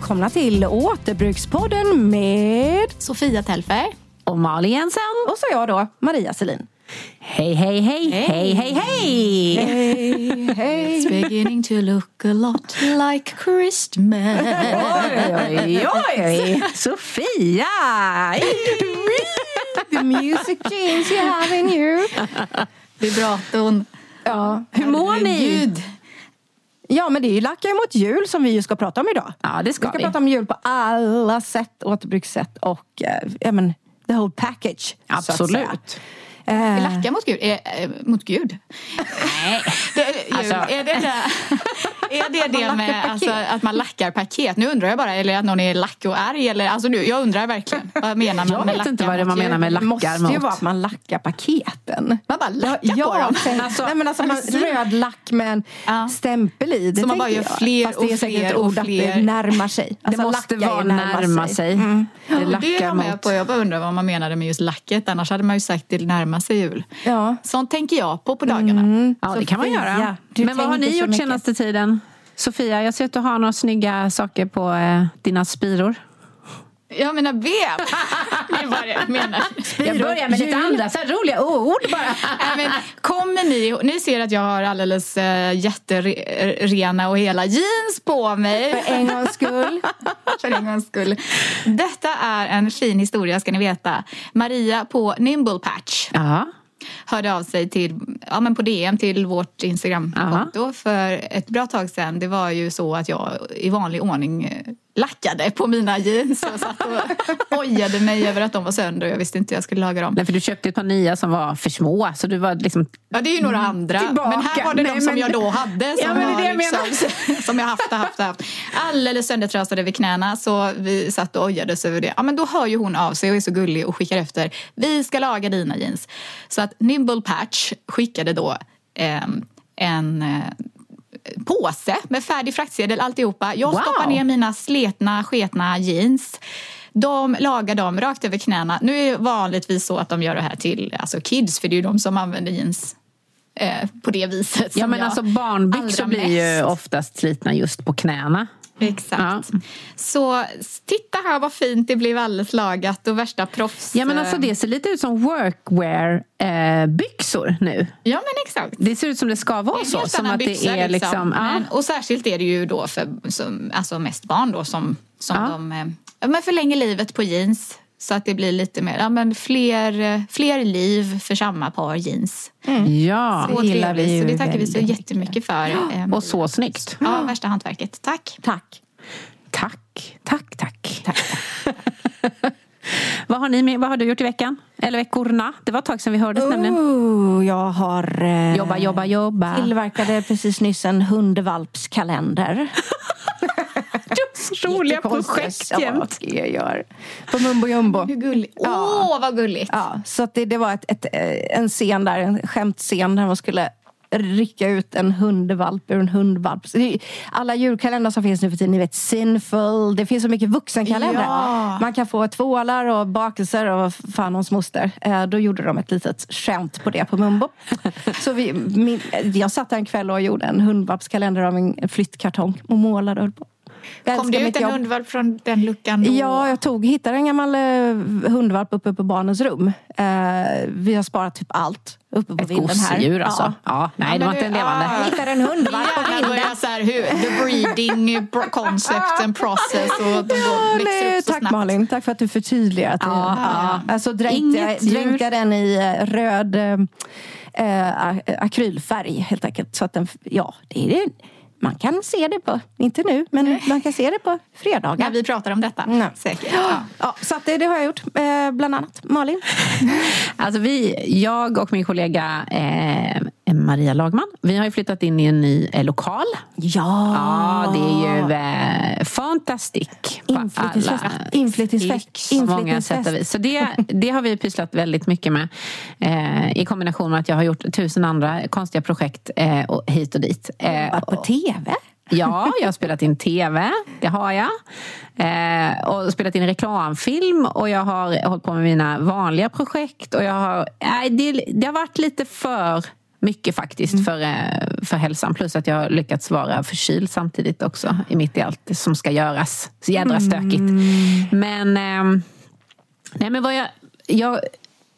Välkomna till Återbrukspodden med Sofia Telfer. och Malin Jensen. Och så jag då, Maria Selin. Hej, hej, hej, hej, hej, hej! Hej, hej. It's beginning to look a lot like Christmas. Oj, oj, oj! Sofia! The music genes you have in you. Vibraton. Ja, hur mår ni? Herregud. Ja, men det är ju lackar mot jul som vi ju ska prata om idag. Ja, det ska vi ska vi. prata om jul på alla sätt, återbrukssätt och eh, ja, men, the whole package. Absolut. Eh, Lacka mot Gud? Är, eh, mot Gud? Nej. Det, Alltså. är det det, är det, det lackar med alltså, att man lackar paket? Nu undrar jag bara, eller att någon är lack och arg? Eller, alltså, nu, jag undrar verkligen. Vad menar man Jag med vet inte vad det man menar med Det lackar måste ju mot. vara att man lackar paketen. Man bara lackar ja, på dem. Tänk, Alltså, nej, men alltså man, röd lack med en Ja. stämpel i. Det Så man bara gör jag. fler Fast det är och säkert fler ett och ord att fler. det närmar sig. Det Alltså, måste lacka är vara närma närma sig. Mm. Det Ja, det är lackar jag med mot. på. Jag bara undrar vad man menade med just lacket. Annars hade man ju sagt det närmar sig jul. Ja. Sånt tänker jag på på dagarna. Ja, det kan man göra. du Men vad har ni gjort mycket. senaste tiden? Sofia, jag ser att du har några snygga saker på eh, dina spiror. Jag menar ben! Det är vad jag menar. Jag börjar med lite andra så här roliga ord bara. Nej, men kommer ni Ni ser att jag har alldeles äh, jätterena och hela jeans på mig. För en gångs skull. För en gångs skull. Detta är en fin historia ska ni veta. Maria på Nimble Patch Ja. Hörde av sig till, ja, men på DM till vårt Instagramkonto för ett bra tag sedan. Det var ju så att jag i vanlig ordning eh, lackade på mina jeans och satt och ojade mig över att de var sönder och jag visste inte hur jag skulle laga dem. Nej, för du köpte ett par nya som var för små. Så du var liksom... Ja, det är ju några andra. Tillbaka. Men här var det Nej, de som men- jag då hade. Som, Ja, men det jag liksom, som jag haft och haft haft. Alldeles söndertrasade vid knäna. Så vi satt och ojades över det. Ja, men då hör ju hon av sig och är så gullig och skickar efter. Vi ska laga dina jeans. Så att Nimble Patch skickade då ehm, en eh, påse med färdig fraktsedel alltihopa. Jag Wow. stoppar ner mina sletna, sketna jeans. De lagar dem rakt över knäna. Nu är det vanligtvis så att de gör det här till alltså kids, för det är ju de som använder jeans eh, på det viset. Ja, men alltså barnbyxor blir ju oftast slitna just på knäna. Exakt. Så s- titta här vad fint det blev alldeles lagat och värsta proffs... Ja men alltså eh, det ser lite ut som workwear eh, byxor nu. Ja men exakt. Det ser ut som det ska vara En så. Som att det byxa, är liksom... ja. Men, och särskilt är det ju då för som, alltså mest barn då som, som Ja. de eh, ja, men förlänger livet på jeans. Så att det blir lite mer, ja men fler, fler liv för samma par jeans. ja. Så Det gillar vi trevligt, ju så det tackar vi så jättemycket för. eh, Och så snyggt. Ja, värsta hantverket. Tack. Tack. Tack, tack, tack. tack. vad, har ni med, vad har du gjort i veckan? Eller veckorna? Det var ett tag sedan vi hördes nämligen. Oh, jag har... Eh, Jobba, jobba, jobba. Tillverkade precis nyss en hundvalpskalender. Roliga projekt Ja, jämt. jag gör. På Mumbo Jumbo. Hur gulligt. Åh, vad gulligt. Ja, så att det, det var ett, ett, eh, en scen där, en skämtscen där man skulle rycka ut en hundvalp ur en hundvalp. Alla djurkalendrar som finns nu för tiden, ni vet Sinful, det finns så mycket vuxenkalendrar. Ja. Man kan få tvålar och bakelser och vad fan hans moster. Eh, då gjorde de ett litet skämt på det på Mumbo. så vi, min, jag satt en kväll och gjorde en hundvalpskalender av en flyttkartong och målade och höll på. Jag Kom det ut en jobb. hundvalp från den luckan då? Ja, jag tog, hittade en gammal eh, hundvalp uppe på barnens rum. Eh, vi har sparat typ allt uppe på Ett vinden här. gosedjur alltså. Ja. Ja. nej, Ja, det var inte en levande. ah. Jag hittade en hundvalp på vinden. börja så här, hur, the breeding concept and process och de Ja, växer nej, upp så tack snabbt. Malin, tack för att du förtydligar. Ja, ja. Alltså dränkte den i eh, röd eh, eh, akrylfärg helt enkelt. Så att den, ja, det är det. Man kan se det på, inte nu, men man kan se det på fredagar. När vi pratar om detta. Nej. Säkert. Ja. Ja, så att det, det har jag gjort, eh, bland annat. Malin? Alltså vi, jag och min kollega eh, Maria Lagman, vi har ju flyttat in i en ny eh, lokal. Ja! Ja, det är ju eh, fantastiskt på Inflyttningsfest. Inflyttningsfest. Inflyttningsfest. Så det, det har vi pysslat väldigt mycket med. Eh, I kombination med att jag har gjort tusen andra konstiga projekt eh, och hit och dit. Eh, på tv? Ja, jag har spelat in tv, det har jag. Eh, och spelat in reklamfilm och jag har hållit på med mina vanliga projekt. Och jag har, nej, det, det har varit lite för mycket faktiskt för, eh, för hälsan. Plus att jag har lyckats vara förkyld samtidigt också i mitt i allt som ska göras. Så jädra stökigt. Men, ehm, nej men vad jag, jag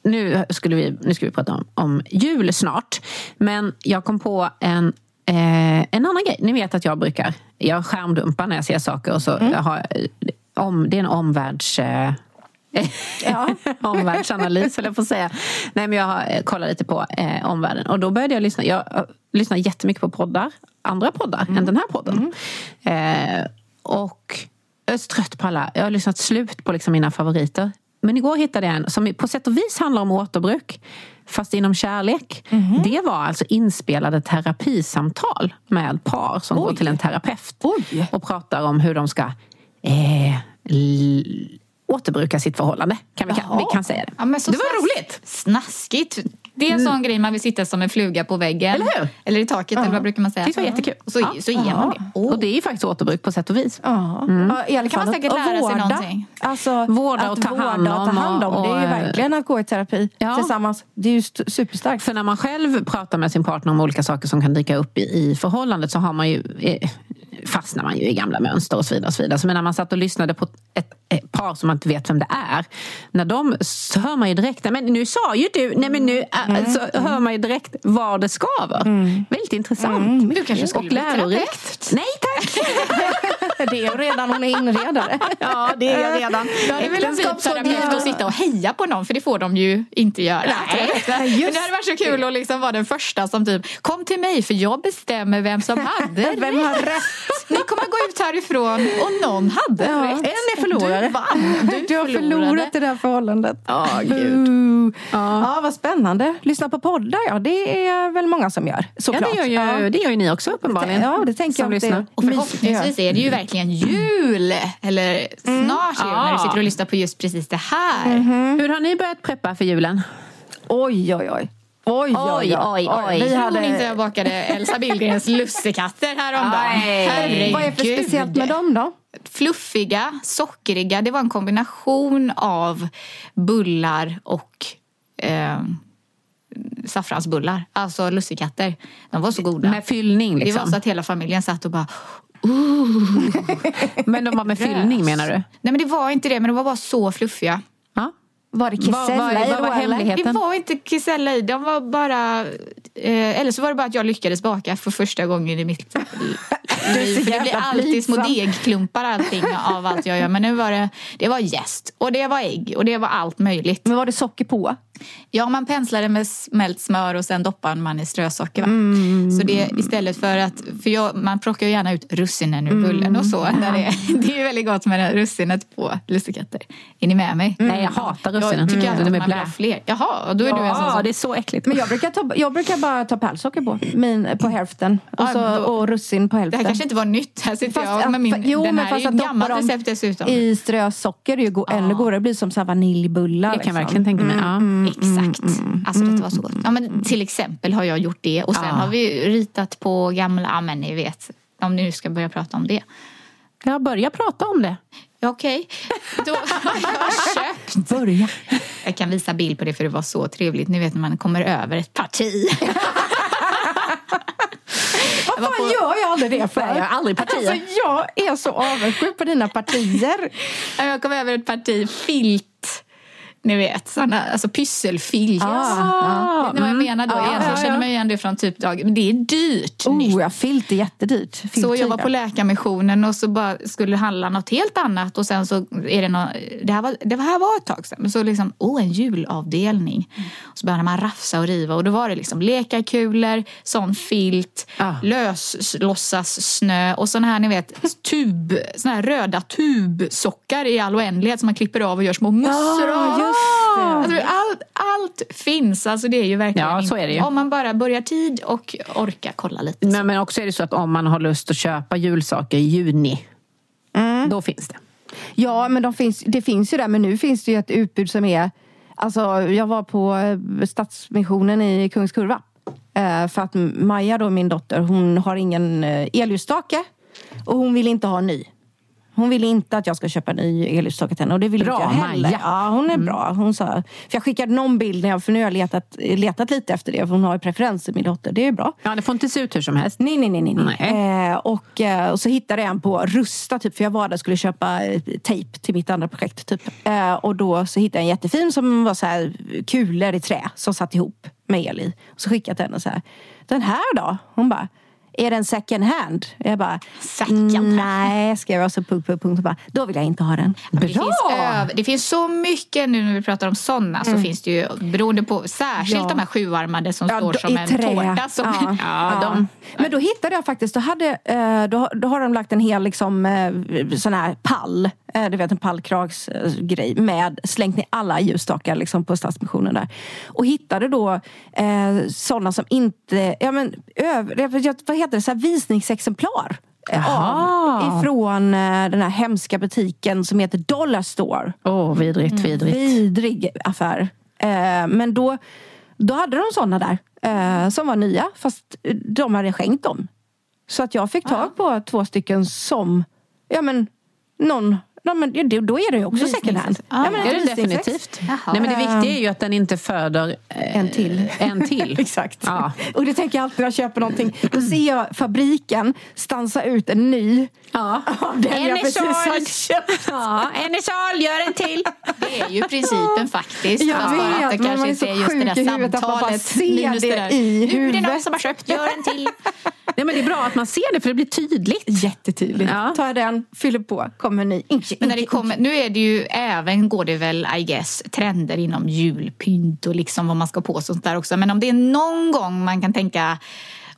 nu, skulle vi, nu ska vi prata om, om jul snart. Men jag kom på en, eh, en annan grej. Ni vet att jag brukar jag skärmdumpar när jag ser saker. Och så jag har, om, det är en omvärlds... Eh, Ja. omvärldsanalys, höll jag på att säga. Nej, men jag eh, kollat lite på eh, omvärlden. Och då började jag lyssna. Jag eh, lyssnar jättemycket på poddar. Andra poddar än den här podden. Eh, och jag är så trött på alla. Jag har lyssnat slut på liksom mina favoriter. Men igår hittade jag en som på sätt och vis handlar om återbruk. Fast inom kärlek. Det var alltså inspelade terapisamtal med par som går till en terapeut. Oj. Och pratar om hur de ska eh, återbruka sitt förhållande. Kan vi, kan, vi kan säga det. Ja, men så det var snask- roligt. Snaskigt. Det är en sån grej man vill sitta som en fluga på väggen. Eller hur? Eller i taket, eller vad brukar man säga? Det var jättekul. Och så, så ger man det. Och det är ju faktiskt återbruk på sätt och vis. Ja, ja i alla kan man säkert Och lära sig vårda. någonting. Alltså, Vårda och ta hand vårda och ta om hand om. och- det är ju och- verkligen att gå i terapi Ja. tillsammans. Det är ju st- superstarkt. För när man själv pratar med sin partner om olika saker som kan dyka upp i, i förhållandet så har man ju, eh, fastnar man ju i gamla mönster och så vidare. Och så vidare. Så men när man satt och lyssnade på ett, ett par som man inte vet vem det är. När de, så hör man ju direkt, men nu sa ju du, nej men nu, äh, så hör man ju direkt var det skaver. Väldigt intressant. Du kanske skulle och bli lärorikt. terapeut? Nej tack! det är ju redan hon är inredare. ja det är jag redan. Då hade väl en terapeut att sitta och heja på någon för det får de ju inte göra. Nej, Men just det hade varit så kul att liksom vara den första som typ kom till mig för jag bestämmer vem som hade Vem har rätt. Ni kommer gå ut härifrån och någon hade Ja. rätt. En är förlorare. Du vann. Du, Du har förlorat det här förhållandet. Ja, gud. Boo. Ja. vad spännande. Lyssna på poddar, ja. Det är väl många som gör. Ja, Såklart. det, gör ju, Ja. det gör ju ni också uppenbarligen. Ja, det tänker som jag. lyssnar. Det Och förhoppningsvis är det ju verkligen jul. Eller snart jul när du Ja. sitter och lyssnar på just precis det här. Hur har ni börjat preppa för julen? Oj, oj, oj. Oj, oj, oj. oj. Vi hade... inte jag bakade Elsa Billgrens lussekatter häromdagen? Vad är för speciellt med dem då? Fluffiga, sockriga. Det var en kombination av bullar och eh, saffransbullar. Alltså lussekatter. De var så goda. Med fyllning Det var liksom? så att hela familjen satt och bara Men de var med fyllning menar du? Nej men det var inte det, men de var bara så fluffiga. Ja. Var det Kisella i vad var då, hemligheten? Det var inte kisella i, de var bara... Eh, eller så var det bara att jag lyckades baka för första gången i mitt liv. För det blir alltid små blygsam. degklumpar allting av allt jag gör. Men nu var det, det var jäst och det var ägg och det var allt möjligt. Men var det socker på? Ja, man penslar det med smält smör och sen doppar man i strösocker. Va? Mm. Så det istället för att, för jag, man plockar ju gärna ut russinen ur bullen och så. När det, det är ju väldigt gott med det russinet på lussekatter. Är ni med mig? Nej, jag hatar russinen. Jag tycker Mm. alltid är att man vill ha fler. Jaha, då är du en sån Ja, som... det är så äckligt. Men jag brukar, ta, jag brukar bara ta pärlsocker på, min, på hälften. Och, Ja, så, men då- och russin på Det hälften. här kanske inte var nytt. Här sitter jag med min... jo, den men här är fast ju att ett gammalt recept dessutom. I strösocker är ju go- ännu godare. Det blir som så här vaniljbullar. Det kan jag liksom. verkligen tänka mig. Ja. Exakt. Alltså detta var så gott. Ja, men till exempel har jag gjort det och sen Ja. har vi ritat på gamla, ja men ni vet, om ni nu ska börja prata om det. Jag börjar prata om det. Ja, Okej, då har jag köpt. Börja. Jag kan visa bild på det för det var så trevligt. Ni vet när man kommer över ett parti. Vad fan gör jag aldrig det för? Nej, jag har aldrig partier. Alltså, jag är så avundsjuk på dina partier. Jag kom över ett parti filt. Ni vet, såna, alltså pysselfilt. Ah, vet ni vad jag menar då? Ja, Egentligen ja, ja. känner mig igen det från typ dag, men det är dyrt. nytt. Oh, ja, filt är jättedyrt. Så Filttyger. jag var på Läkarmissionen och så bara skulle handla något helt annat och sen så är det något, det här var, det här var ett tag sedan, men så liksom, oh en julavdelning. Och så började man rafsa och riva och då var det liksom lekarkulor, sån filt, Ah. lös låtsas snö och sån här ni vet tub, såna här röda tubsockar i all oändlighet som man klipper av och gör små mössor Ja, av. det. Alltså, allt, allt finns, alltså det är ju verkligen Ja, så är det ju. Om man bara börjar tid och orkar kolla lite. Men, men också är det så att om man har lust att köpa julsaker i juni, då finns det. Ja, men de finns, det finns ju där. Men nu finns det ju ett utbud som är... Alltså, jag var på eh, Stadsmissionen i Kungskurva. Eh, För att Maja, då, min dotter, hon har ingen eh, elljusstake. Och hon vill inte ha en ny. Hon vill inte att jag ska köpa en ny elljusstake till henne. Och det vill Bra, inte jag heller. Maja. Ja, hon är bra. Hon sa, för jag skickade någon bild, när jag, för nu har jag letat, letat lite efter det. För hon har ju preferenser, min dotter. Det är bra. Ja, det får inte se ut hur som helst. Nej, nej, nej. nej, nej. Nej. Eh, och, eh, och så hittade jag en på Rusta, typ, för jag var där och skulle köpa eh, tejp till mitt andra projekt. Typ. Eh, och då så hittade jag en jättefin som var så här kulor i trä som satt ihop med el i. Och så skickade jag till henne så här. Den här då? Hon bara, är den second hand? Jag bara, Second nej, skrev jag. Och så punkt, punkt, punkt. Bara, då vill jag inte ha den. Det finns, det finns så mycket nu när vi pratar om sådana så finns det ju beroende på särskilt Ja. de här sjuarmade som Ja, står som en trä. tårta. Som, Ja. ja, de, Men då hittade jag faktiskt, då, hade, eh, då, då har de lagt en hel liksom, eh, sån här pall, eh, du vet en pallkragsgrej med slängt ner alla ljusstakar liksom, på Stadsmissionen där. Och hittade då eh, sådana som inte, ja men över, jag- vad heter det, så här visningsexemplar. eh. Av, ifrån eh, den här hemska butiken som heter Dollar Store. Åh, vidrigt, vidrigt. Vidrig affär. Eh, men då, då hade de såna där som var nya fast de hade skänkt dem. Så att jag fick tag på två stycken som, ja men någon, ja, men, det- då är det ju också second hand. Ja, ja, men Det är det definitivt. Nej, men det viktiga är ju att den inte föder eh, En till. En till. Exakt. Ja. Och det tänker jag alltid när jag köper någonting. Då ser jag fabriken stansa ut en ny Ja. av den jag är precis har köpt. Ja, en är såld, gör en till. det är ju principen faktiskt. Jag Fast bara att det vet, kanske inte är just det där huvudet att man bara samtalet. ser det i Nu är det någon huvudet." som har köpt, gör en till. Nej, men det är bra att man ser det för det blir tydligt. Jättetydligt. Ja. Tar jag den, fyller på, kommer ny. Men när det kommer, nu är det ju även, går det väl I guess, trender inom julpynt och liksom vad man ska på sånt där också. Men om det är någon gång man kan tänka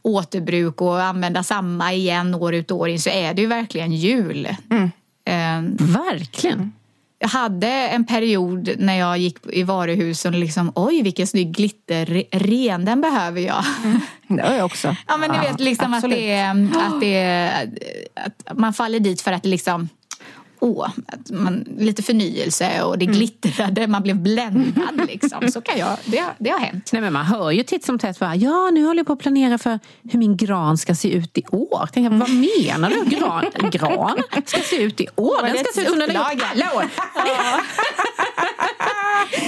återbruk och använda samma igen år ut och år in så är det ju verkligen jul. Eh, Verkligen. Jag hade en period när jag gick i varuhusen och liksom oj vilken snygg glitterren, den behöver jag. Det har jag också. Ja men ni vet liksom att det, att det är, att man faller dit för att liksom Åh, man, lite förnyelse och det glittrade, man blev bländad liksom. Så kan jag, det, har- det har hänt. Nej, men man hör ju titt som tätt bara, ja nu håller jag på att planera för hur min gran ska se ut i år. Jag, vad menar du? Gran, gran ska se ut i år? Den ska se ut som den har gjort alla år.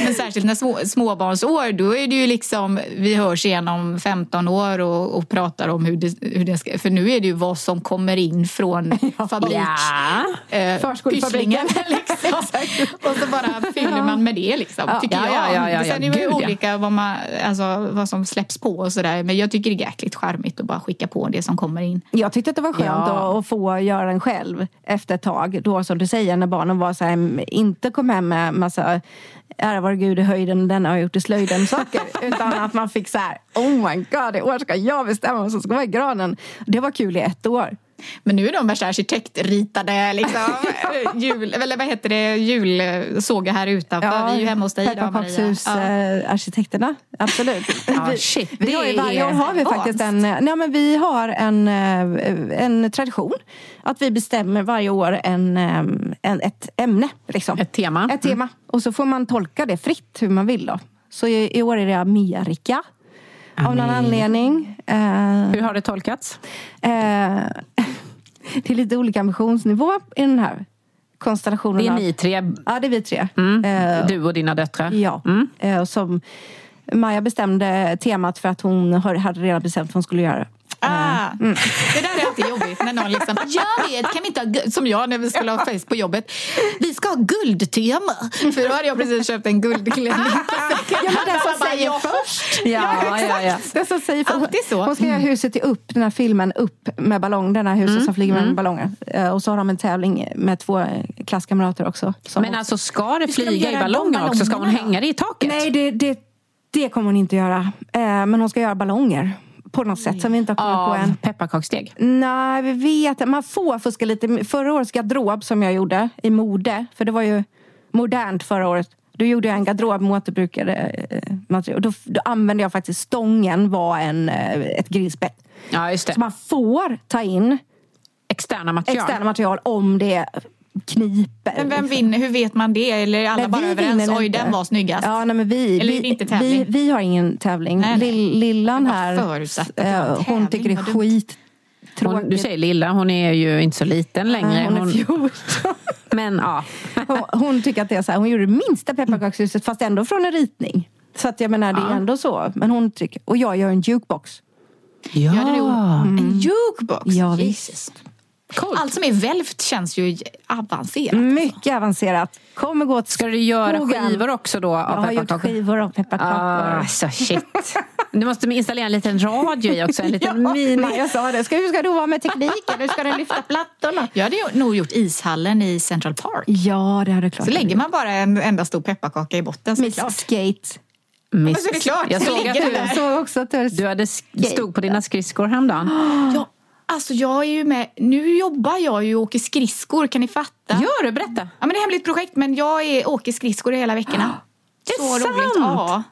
Men särskilt när små, småbarnsår, då är det ju liksom, vi hörs igen om 15 år och, och pratar om hur det, hur det ska, för nu är det ju vad som kommer in från fabrik. Ja. eh, Förskolefabriken. Liksom. och så bara fyller man med det liksom, Ja. tycker Ja, jag. ja, ja, ja, Sen är det ju gud, olika vad, man, alltså, vad som släpps på och sådär. Men jag tycker det är jäkligt charmigt att bara skicka på det som kommer in. Jag tyckte att det var skönt att, att få göra den själv efter ett tag. Då som du säger när barnen var så här, inte kom hem med massa ära vare Gud i höjden, den har gjort i slöjden saker. Utan att man fick så här, oh my god, i år ska jag bestämma vad som ska vara i granen. Det var kul i ett år. Men nu är de värsta arkitektritade liksom, jul, eller vad heter det, julsåga här utanför. vi är ju hemma hos dig idag Maria. Ja. absolut. Ja, vi, shit, vi har ju, varje år har vi faktiskt en, nej, men vi har en, eh, en tradition. Att vi bestämmer varje år en, eh, en, ett ämne. Liksom. Ett tema. Ett tema. Och så får man tolka det fritt hur man vill. Då. Så i, i år är det Amerika. Av någon anledning. Eh, Hur har det tolkats? Eh, det är lite olika ambitionsnivå i den här konstellationen. Det är ni tre, Ja, det är vi tre. mm. Eh, du och dina döttrar. Ja. Mm. Eh, som Maja bestämde temat för att hon hade redan bestämt vad hon skulle göra. Ah, Det där är alltid jobbigt när någon liksom, jag vet, kan vi inte ha, gu-" som jag när vi skulle ha fest på jobbet, vi ska ha guldtema. För då hade jag precis köpt en guldklänning. Ja, men den som säger ja. först. Ja, ja, ja. Den som säger för, Alltid så. Hon ska göra huset i upp, den här filmen Upp med ballong. Den här huset Mm, som flyger med ballonger. Eh, Och så har de en tävling med två eh, klasskamrater också. Men alltså ska det ska de flyga i ballonger också? Ska hon hänga det i taket? Nej, det, det, det kommer hon inte göra. Eh, Men hon ska göra ballonger. På något sätt som vi inte har kommit på Av än. pepparkaksdeg? Nej, vi vet Man får fuska lite. Förra årets garderob som jag gjorde i mode. För det var ju modernt förra året. Då gjorde jag en garderob med återbrukade eh, material. Då, då använde jag faktiskt stången var en, eh, ett grillspett. Ja, just det. Så man får ta in Externa material. externa material om det kniper. Men vem liksom. vinner? Hur vet man det? Eller är alla Nej, bara överens? Oj, inte. den var snyggast. Ja, nej, men vi, Eller vi, är det inte tävling? Vi, vi har ingen tävling. Nej, nej. Lill, lillan här, eh, hon tycker det är skit Hon, du säger lilla, hon är ju inte så liten längre. Hon är 14. Men ja. Hon, hon tycker att det är så här, hon gjorde det minsta pepparkakshuset fast ändå från en ritning. Så att jag menar, det är Ja. ändå så. Men hon tycker, och jag gör en jukebox. Ja, Ja, det är nog en jukebox. Ja, Jesus. Coolt. Allt som är välvt känns ju avancerat. Mycket avancerat. Kommer gå till Ska du göra skogen. skivor också då Jag av har gjort skivor av pepparkakor. Ah, så shit. Du måste installera en liten radio i också. En liten Ja, mini... Maja sa det. Ska, hur ska du vara med tekniken? Hur ska den lyfta plattorna? Jag hade ju nog gjort ishallen i Central Park. Ja, det hade klart. Så lägger man bara en enda stor pepparkaka i botten så Miss klart. Skate. Miss... så är det klart. Jag Så såg att du. Jag såg också att du, du hade stod på dina skridskor häromdagen. Ja, alltså jag är ju med. Nu jobbar jag ju och åker skridskor, kan ni fatta? Gör du? Berätta. Ja, men det är ett hemligt projekt men jag är, åker skridskor hela veckorna. Det är så sant? roligt. Ja.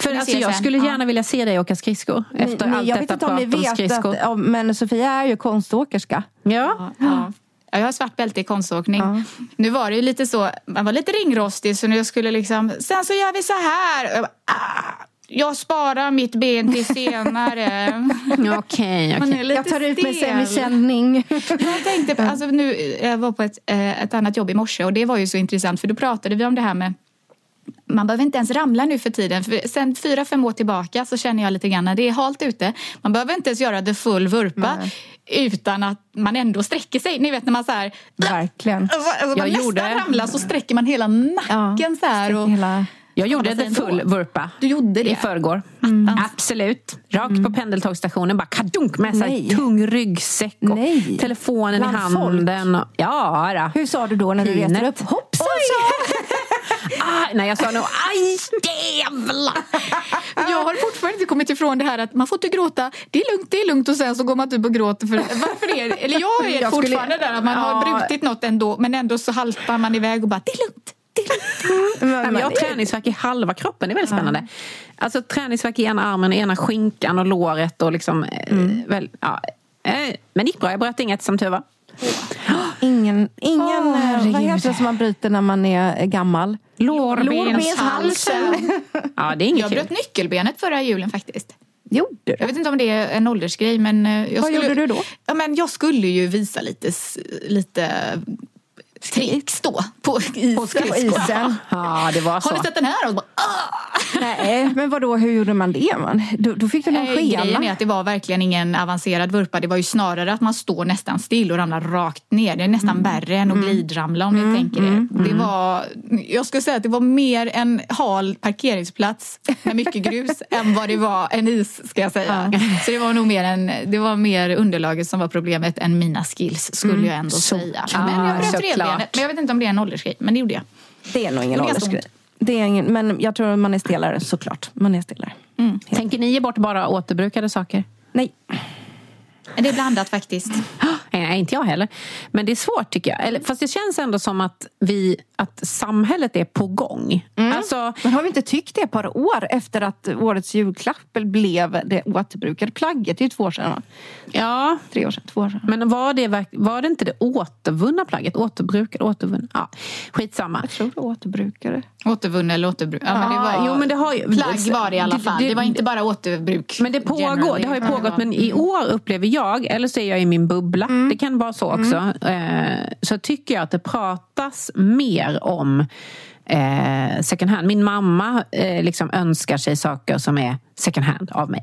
För alltså, jag sen. skulle Ja. gärna vilja se dig åka skridskor. Efter Ni- allt jag vet inte om ni vet, skridskor. att, ja, men Sofia är ju konståkerska. Ja. Ja. Ja, jag har svart bälte i konståkning. Nu var det ju lite så, man var lite ringrostig så jag skulle liksom, sen så gör vi så här. Och Jag, bara, ah, jag sparar mitt ben till senare. Okej, Man är lite Jag tar ut mig sen vid sändning. Jag tänkte, alltså nu, jag var på ett, eh, ett annat jobb i morse och det var ju så intressant för då pratade vi om det här med man behöver inte ens ramla nu för tiden. För sen fyra, fem år tillbaka så känner jag lite grann när det är halt ute. Man behöver inte ens göra the full vurpa utan att man ändå sträcker sig. Ni vet när man så här... Verkligen. Alltså, alltså, Jag man nästan gjorde- ramlar så sträcker man hela nacken så här. Och, Hela... Jag gjorde det full vurpa. Du gjorde det? I förrgår. Absolut. Rakt på pendeltågsstationen. Bara kadunk med så Nej. tung ryggsäck och Nej. telefonen Bland i handen. Och, ja, då. Hur sa du då när du Pinet. upp? Hoppsan! Ah, nej, jag sa nog aj jävlar. Jag har fortfarande inte kommit ifrån det här att man får inte gråta. Det är lugnt, det är lugnt och sen så går man typ och gråter. För, varför är? Eller jag är Jag skulle- fortfarande där att man har Ja. brutit något ändå men ändå så haltar man iväg och bara det är lugnt. Men jag har träningsvärk i halva kroppen, det är väldigt spännande. Alltså träningsvärk i ena armen, ena skinkan och låret och liksom... eh, Väl, ja, eh, men det gick bra, jag bröt inget som tur var. Ingen, ingen eh, vad heter det som man bryter när man är gammal? Lårbenshalsen. Ja, det är inget Jag kul. bröt nyckelbenet förra julen faktiskt. Gjorde Jag du? vet inte om det är en åldersgrej men... Jag Vad skulle, gjorde du då? Ja, men jag skulle ju visa lite, lite tricks då på isen. På isen? Ja, det var så. Har ni sett den här? Och bara, ah! Nej, men vadå, hur gjorde man det? Man? Då, då fick du någon Eh, Grejen är skena. att det var verkligen ingen avancerad vurpa. Det var ju snarare att man står nästan still och ramlar rakt ner. Det är nästan värre än att glidramla om ni tänker er. Det var, jag skulle säga att det var mer en hal parkeringsplats med mycket grus än vad det var en is ska jag säga. Så det var nog mer, en, det var mer underlaget som var problemet än mina skills skulle jag ändå säga. Men jag bröt såklart. Men jag vet inte om det är en åldersgrej. Men det gjorde jag. Det är nog ingen åldersgrej. Det är ingen, men jag tror man är stelare såklart. Man är stelare. Tänker ni ge bort bara återbrukade saker? Nej. Det är blandat faktiskt. Nej, inte jag heller. Men det är svårt tycker jag. Eller, fast det känns ändå som att, vi, att samhället är på gång. Alltså, Men har vi inte tyckt det ett par år efter att årets julklapp blev det återbrukade plagget? Det är ju två år sedan. va? ja, Tre år sedan, två år sedan. men var det, var det inte det återvunna plagget? Återbrukade, återvunna? Ja, skitsamma. Jag tror det var återbrukare. Återvunna eller återbruk. Ja, men det Ja, var, jo, men det har ju- plagg var det i alla det- fall. det- Det, var inte bara återbruk. Men det pågår, generally. det har ju pågått. Men i år upplever jag, eller så är jag i min bubbla, det kan vara så också. Eh, så tycker jag att det pratas mer om eh, second hand. Min mamma eh, liksom önskar sig saker som är second hand av mig.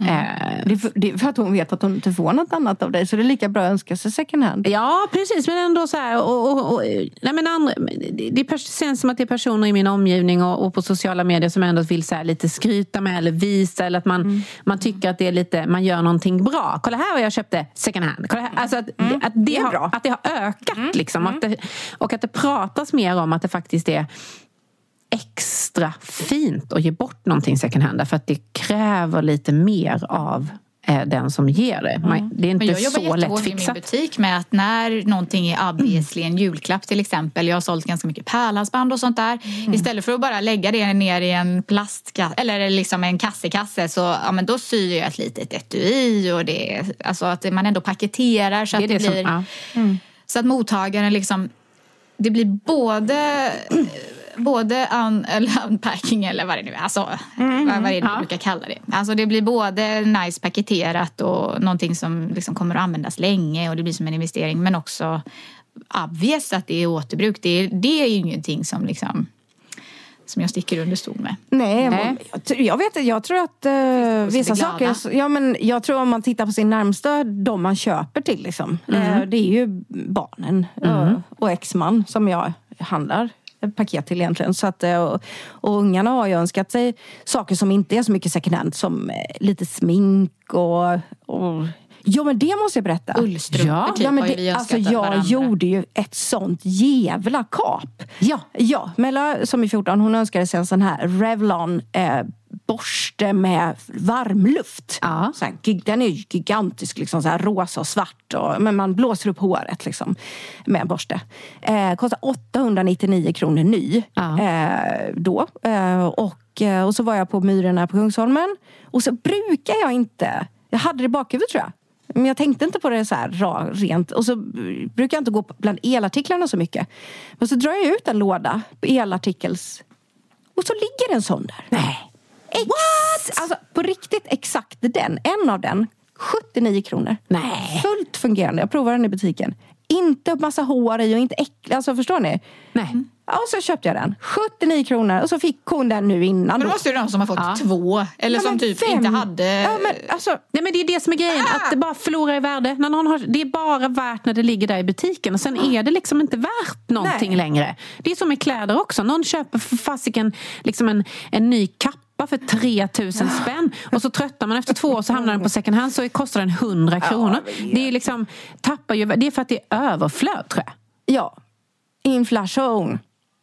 Eh, Det är, för, det är för att hon vet att hon inte får något annat av dig. Så det är lika bra att önska sig second hand. Ja, precis. Men ändå så här... Och, och, och, nej, men andra, det, det känns som att det är personer i min omgivning och, och på sociala medier som ändå vill så lite skryta med eller visa eller att man, man tycker att det är lite, man gör någonting bra. Kolla här vad jag köpte second hand. Kolla här. Alltså att, att, det är har, bra. att det har ökat. Liksom, att det, och att det pratas mer om att det faktiskt är extra fint att ge bort någonting second hand. Därför att det kräver lite mer av eh, den som ger det. Man, det är inte Men jag jobbar så jättehårt i min butik med att när någonting är obviously en julklapp till exempel. Jag har sålt ganska mycket pärlhalsband och sånt där. Istället för att bara lägga det ner i en plastkasse eller liksom en kassekasse så ja, men då syr jag ett litet etui och det alltså att man ändå paketerar så Det att det, det som- blir ja. så att mottagaren liksom det blir både Både un, eller unpacking eller vad det nu är. Alltså, vad, vad är det vi brukar kalla det? Alltså det blir både nice paketerat och någonting som liksom kommer att användas länge och det blir som en investering. Men också obvious att det är återbruk. Det är, det är ju ingenting som liksom som jag sticker under stol med. Nej, Nej. Jag, vet inte. Jag tror att uh, vissa saker... Ja, men jag tror om man tittar på sin närmsta, de man köper till. Liksom. Eh, det är ju barnen eh, och exman som jag handlar paket till egentligen. Så att, eh, och, och ungarna har ju önskat sig saker som inte är så mycket second hand. Som eh, lite smink och... och Jo men det måste jag berätta. Ullstrumpor Ja, typ ja, men har det, vi alltså jag varandra. gjorde ju ett sånt jävla kap. Ja. Ja, Mella som är 14 hon önskade sig en sån här Revlon eh, borste med varmluft. Ja. Så här, den är gigantisk, liksom, så här, rosa och svart. Och, men man blåser upp håret liksom, med en borste. Eh, kostar 899 kronor ny Ja. eh, då. Eh, och, eh, och så var jag på Myrorna på Kungsholmen. Och så brukar jag inte, jag hade det i bakhuvudet tror jag. Men jag tänkte inte på det så här rent. Och så brukar jag inte gå bland elartiklarna så mycket. Men så drar jag ut en låda på elartikels... Och så ligger en sån där. Nej. Ex- Alltså på riktigt exakt den. En av den. 79 kronor. Nej. Fullt fungerande. Jag provade den i butiken. Inte massa hår i och inte äcklig. Alltså förstår ni? Nej. Ja, och så köpte jag den. 79 kronor. Och så fick hon den nu innan. Men då. måste ju de som har fått två eller Ja, som typ vem- inte hade... Ja, men alltså, Nej men det är det som är grejen, att det bara förlorar i värde. När någon har, det är bara värt när det ligger där i butiken och sen är det liksom inte värt någonting Nej. längre. Det är som med kläder också. Någon köper för fasiken liksom en, en ny kappa för 3000 spänn och så tröttar man efter två år så hamnar den på second hand så kostar den 100 kronor. Det är liksom, tappar ju, det är för att det är överflöd tror jag. ja. Inflation.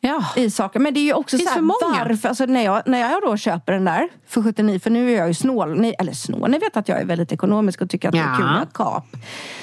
Ja. i saker. Men det är ju också Finns så här, varför, alltså när, jag, när jag då köper den där för 79, för nu är jag ju snål, ni, eller snål, ni vet att jag är väldigt ekonomisk och tycker att det Ja. är kul med kap.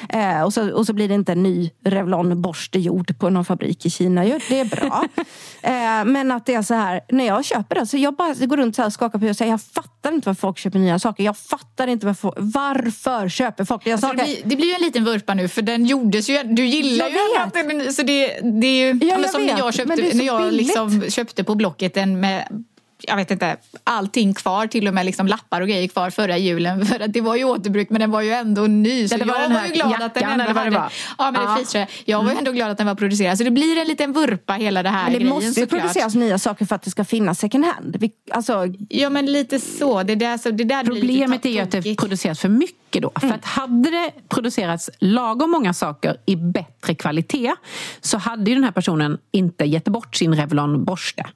Eh, och, så, och så blir det inte en ny Revlon-borste gjord på någon fabrik i Kina. ju. Det är bra. eh, men att det är så här, när jag köper det, så jag bara går runt så här och skakar på huvudet och säger jag fattar inte varför folk köper nya saker. Jag fattar inte varför, varför köper folk nya Alltså, saker. det, blir, det blir ju en liten vurpa nu för den gjordes ju, du gillar Jag ju vet. den, så det, det är ju Ja, jag som vet, när jag köpte, det när jag billigt. liksom köpte på Blocket en med jag vet inte, allting kvar, till och med liksom lappar och grejer kvar förra julen. För att det var ju återbruk men den var ju ändå ny. Så var jag den var här ju glad att den ändå hade... var. Ja, men Ja. Mm. det. Jag var ju ändå glad att den var producerad. Så det blir en liten vurpa hela det här men det grejen måste ju såklart. produceras nya saker för att det ska finnas second hand. Vi, alltså, Ja men lite så. Det där, så det där Problemet är ju att det produceras för mycket då. För att hade det producerats lagom många saker i bättre kvalitet så hade ju den här personen inte gett bort sin Revlon-borste.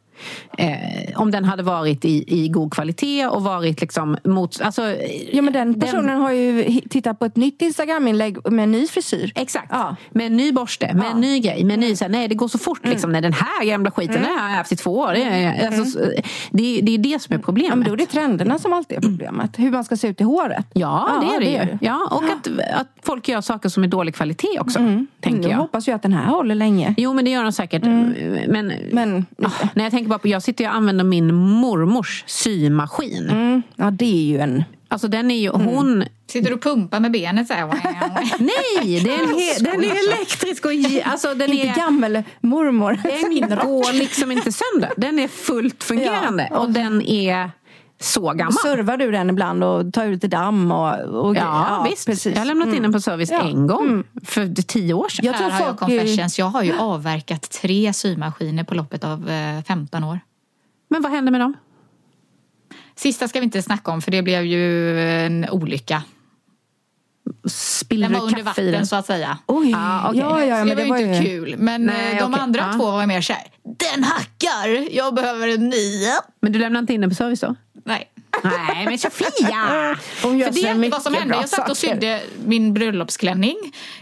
Eh, om den hade varit i, i god kvalitet och varit liksom mot... Alltså, Ja, men den personen har ju tittat på ett nytt Instagram-inlägg med en ny frisyr. Exakt. Ja. Med en ny borste, med en ny grej. Med en ny, så här, nej, det går så fort. Liksom, nej, den här gamla skiten den har jag haft i två år. Det är, alltså, så- det, det är det som är problemet. Ja, men då är det trenderna som alltid är problemet. Hur man ska se ut i håret. Ja, det är det, ju. ju. Ja, och att, att folk gör saker som är dålig kvalitet också. Tänker Jag jag. hoppas ju att den här håller länge. Jo, men det gör de säkert. Men, Men- ah, när jag tänker bara på, jag sitter och använder min mormors symaskin. Mm. Ja, det är ju en... Alltså den är ju, hon... Sitter du och pumpar med benet så här? Nej, den är, den är elektrisk och alltså den Inte är... gammel mormor. Den går liksom inte sönder. Den är fullt fungerande Ja. och den är så gammal. Servar du den ibland och tar ut damm? Och, och Ja, visst. Precis. Jag har lämnat in den på service Ja. en gång för tio år sedan. Jag tror Här har jag eh, confessions. Jag har ju avverkat tre symaskiner på loppet av eh, 15 år. Men vad hände med dem? Sista ska vi inte snacka om för det blev ju en olycka. Spiller Den var under i den? vatten så att säga. Oj, Ah, okej. ja, ja, ja, det det var var ju inte ju... kul. Men Nej, eh, de okej. andra Ja. två var mer såhär, den hackar, jag behöver en nya. Men du lämnade inte in den på service då? Nej. Nej, men Sofia! Hon gör För det mycket vad som hände, jag satt och sydde min bröllopsklänning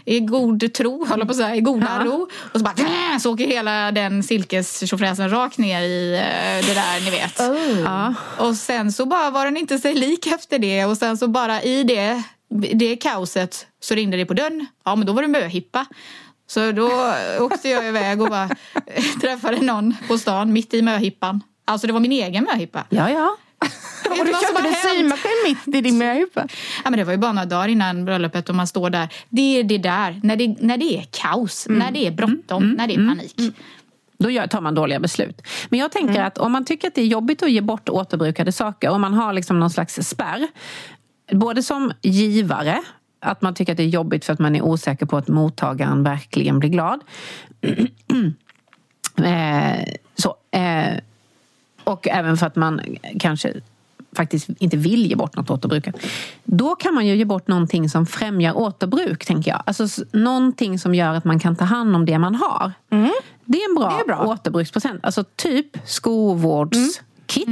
i god tro, håller på att säga, i goda Ja. ro. Och så bara "Äh", så åker hela den silkestjofräsen rakt ner i eh, det där ni vet. Ja. Och sen så bara var den inte sig lik efter det och sen så bara i det, det kaoset så ringde det på dörren. Ja men då var det möhippa. Så då åkte jag iväg och bara träffade någon på stan mitt i möhippan. Alltså det var min egen möhippa. Ja, ja. Och du köpte en symaskin mitt i din möhippa. Ja, men det var ju bara några dagar innan bröllopet och man står där. Det är det där, när det, när det är kaos, när det är bråttom, när det är panik. Då gör, tar man dåliga beslut. Men jag tänker att om man tycker att det är jobbigt att ge bort återbrukade saker, om man har liksom någon slags spärr, både som givare, att man tycker att det är jobbigt för att man är osäker på att mottagaren verkligen blir glad. eh, så, eh, och även för att man kanske faktiskt inte vill ge bort något återbrukat. Då kan man ju ge bort någonting som främjar återbruk, tänker jag. Alltså någonting som gör att man kan ta hand om det man har. Det är en bra, Det är bra. återbruksprocent. Alltså typ skovårdskit.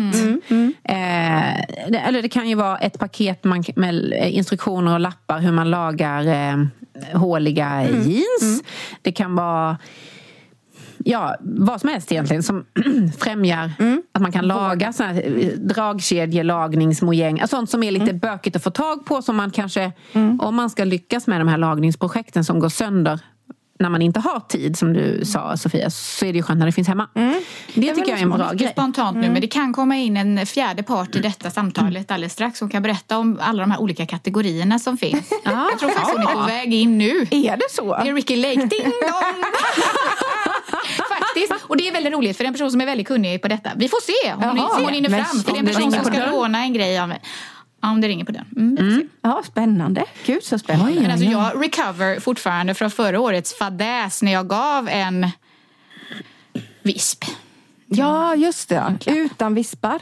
Eh, det, eller det kan ju vara ett paket man, med eh, instruktioner och lappar hur man lagar eh, håliga jeans. Det kan vara Ja, vad som helst egentligen som främjar att man kan laga såna här eh, dragkedjelagningsmojäng. Alltså sånt som är lite bökigt att få tag på som man kanske, om man ska lyckas med de här lagningsprojekten som går sönder när man inte har tid, som du sa Sofia, så är det ju skönt när det finns hemma. Det tycker jag är en bra Mycket grej. spontant nu, men det kan komma in en fjärde part i detta samtalet alldeles strax som kan berätta om alla de här olika kategorierna som finns. Jag tror faktiskt hon är på väg in nu. Är det så? Det är Ricky Lake. Ding dong! Faktiskt. Och det är väldigt roligt för det är en person som är väldigt kunnig på detta. Vi får se om hon, Jaha. hon hinner fram. För det är en det person som ska låna en grej av mig. Ja, om det ringer på den. Mm, se. Ja, spännande. Gud så spännande. Men alltså jag recover fortfarande från förra årets fadäs när jag gav en visp. Ja, just det. Utan vispar.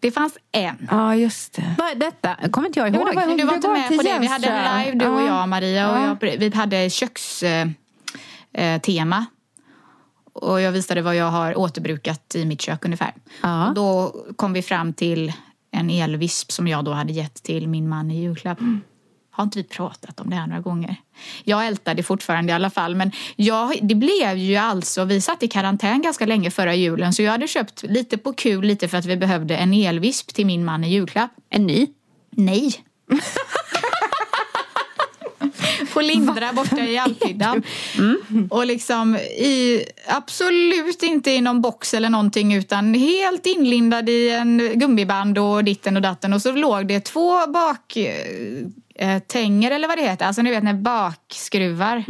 Det fanns en. Ja, just det. Vad är detta? kommer inte jag Ja, ihåg. det var- Du var inte med på det. Vi hade en live, du och Ja. jag Maria. Och Ja. jag, vi hade kökstema. Eh, tema. och jag visade vad jag har återbrukat i mitt kök ungefär. Ja. Och då kom vi fram till en elvisp som jag då hade gett till min man i julklapp. Har inte vi pratat om det här några gånger? Jag ältar det fortfarande i alla fall. Men jag, det blev ju alltså, vi satt i karantän ganska länge förra julen så jag hade köpt lite på kul, lite för att vi behövde en elvisp till min man i julklapp. En ny? Nej. På Lindra borta i Alphyddan. Och liksom i, absolut inte i någon box eller någonting utan helt inlindad i en gummiband och ditten och datten. Och så låg det två bak eh, tänger eller vad det heter, alltså ni vet när bakskruvar.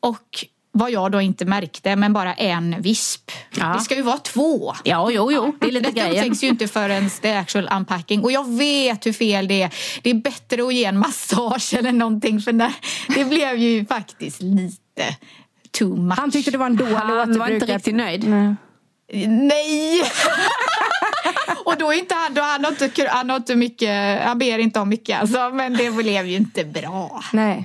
Och vad jag då inte märkte, men bara en visp. Ja. Det ska ju vara två. Ja, jo, jo. Det är lite Detta grejen. upptäcks ju inte förrän det är actual unpacking. Och jag vet hur fel det är. Det är bättre att ge en massage eller någonting. För när, det blev ju faktiskt lite too much. Han tyckte det var en dålig Han var inte riktigt nöjd. Nej. Nej! och då är inte han, då han, har inte, han har inte mycket, han ber inte om mycket alltså, men det blev ju inte bra. Nej.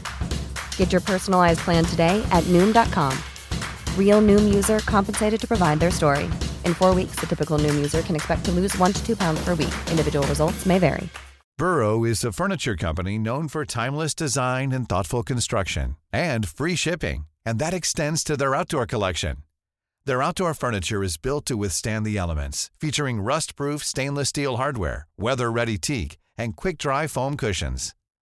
Get your personalized plan today at Noom.com. Real Noom user compensated to provide their story. In four weeks, the typical Noom user can expect to lose one to two pounds per week. Individual results may vary. Burrow is a furniture company known for timeless design and thoughtful construction and free shipping, and that extends to their outdoor collection. Their outdoor furniture is built to withstand the elements, featuring rust-proof stainless steel hardware, weather-ready teak, and quick-dry foam cushions.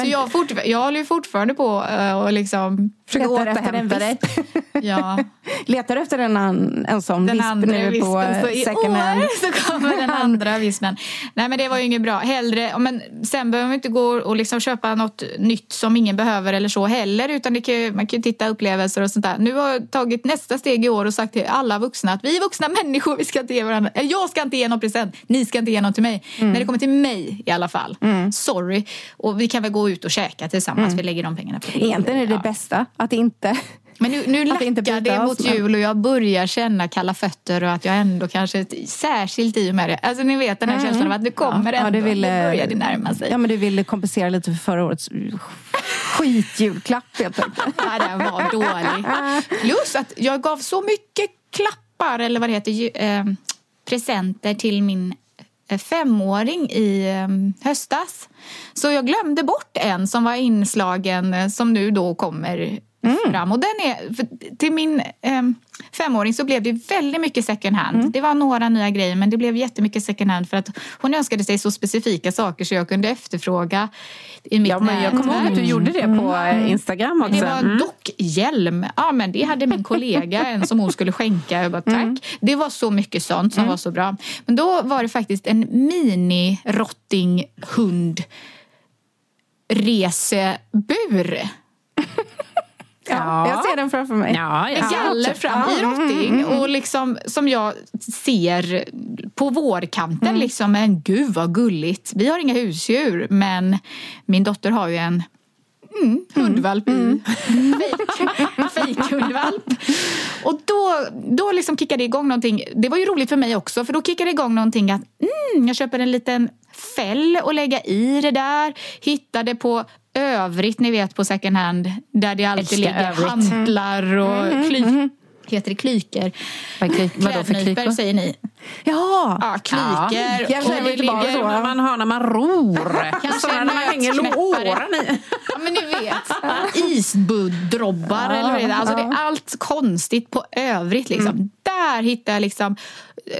Så jag, fort, jag håller ju fortfarande på uh, och liksom efter återhämta en dig. ja. Letar efter en, an- en sån Den visp andra nu vispen. på Så eh, i second hand? år så kommer den andra vispen. Nej men det var ju inget bra. Hellre, men sen behöver man inte gå och liksom köpa något nytt som ingen behöver eller så heller. Utan kan, man kan ju titta upplevelser och sånt där. Nu har jag tagit nästa steg i år och sagt till alla vuxna att vi är vuxna människor. Vi ska inte ge varandra, eller jag ska inte ge någon present. Ni ska inte ge någon till mig. Mm. När det kommer till mig i alla fall. Sorry. Och vi kan väl gå ut och käka tillsammans. Vi lägger de pengarna på det. Mm. Egentligen är det Ja. bästa att inte... Men nu, nu inte lackar byta det mot jul och jag börjar känna kalla fötter och att jag ändå kanske, särskilt i och med det, alltså ni vet den här känslan av att det kommer ändå, det ville, nu börjar det närma sig. Ja, men du ville kompensera lite för förra årets skitjulklapp helt enkelt. Ja, den var dålig. Plus att jag gav så mycket klappar, eller vad det heter, ju- eh, presenter till min Eh, femåring i ehm, höstas. Så jag glömde bort en som var inslagen eh, som nu då kommer fram. Och den är, till min eh, femåring så blev det väldigt mycket second hand. Det var några nya grejer men det blev jättemycket second hand för att hon önskade sig så specifika saker så jag kunde efterfråga i mitt Ja, men jag kommer ihåg att du gjorde det på eh, Instagram också. Det var Mm. dockhjälm. Ja, men det hade min kollega en som hon skulle skänka. Jag bara, tack. Det var så mycket sånt som var så bra. Men då var det faktiskt en mini-rottinghund resebur. Ja, jag ser den framför mig. Ja, Med ja. galler fram i rotting och liksom som jag ser på vårkanten liksom, men gud vad gulligt. Vi har inga husdjur men min dotter har ju en mm, hundvalp i. Fake- Fejkhundvalp. Och då, då liksom kickade det igång någonting. Det var ju roligt för mig också för då kickade det igång någonting att mm, jag köper en liten fäll och lägga i det där. Hittade på övrigt, ni vet på second hand där det alltid Älskar ligger övrigt. hantlar och kly, heter det klykor? Vad är kly- vadå för Klädnypor säger ni. Ja, Ja, klykor. Jag säger och det ligger- så. Man har när man ror. Kanske Sådana en när man hänger låren i. Ja men ni vet, isbuddrobbar eller vad det är. Alltså det är allt konstigt på övrigt liksom. Där hittar jag liksom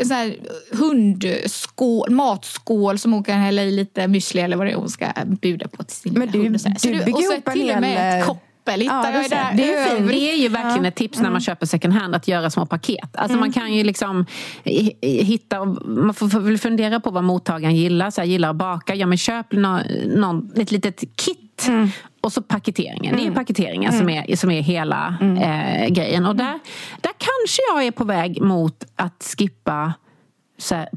en sån här hundskål, matskål som hon kan hälla i lite müsli eller vad det är hon ska buda på till sin Men du- hund. och så här. Så du det- bygger och så till och med hel, ett eh, koppel hittar Ja, du. Det är fint. övrigt. Det är ju verkligen ett tips när man köper second hand att göra små paket. Alltså man kan ju liksom hi- hitta, man får fundera på vad mottagaren gillar. Så här, gillar att baka, ja men köp nå, någon, ett litet kit. Och så paketeringen. Det är paketeringen som, är, som är hela eh, grejen. Och där, där kanske jag är på väg mot att skippa här,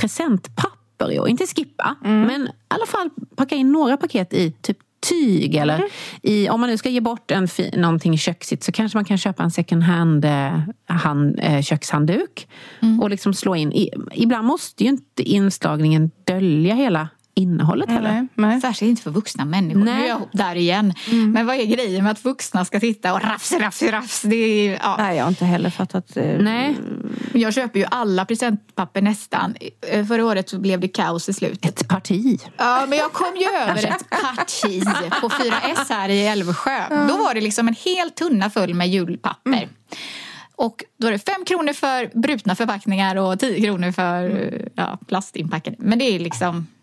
presentpapper i år. Inte skippa, men i alla fall packa in några paket i typ tyg. Eller i, om man nu ska ge bort en fi, någonting köksigt så kanske man kan köpa en second hand, eh, hand eh, kökshandduk. Och liksom slå in. I, ibland måste ju inte inslagningen dölja hela innehållet heller. Nej, nej. Särskilt inte för vuxna människor. Nej. Nu är jag där igen. Men vad är grejen med att vuxna ska sitta och rafs, rafs, rafs? Det är, ja. Nej, jag har inte heller fattat. eh, Nej, Jag köper ju alla presentpapper nästan. Eh, Förra året så blev det kaos i slutet. ett parti. Ja, men jag kom ju över ett parti på 4S här i Älvsjö. Då var det liksom en hel tunna full med julpapper. Och då är det fem kronor för brutna förpackningar och 10 kronor för eh, ja, plastinpackade. Men det är liksom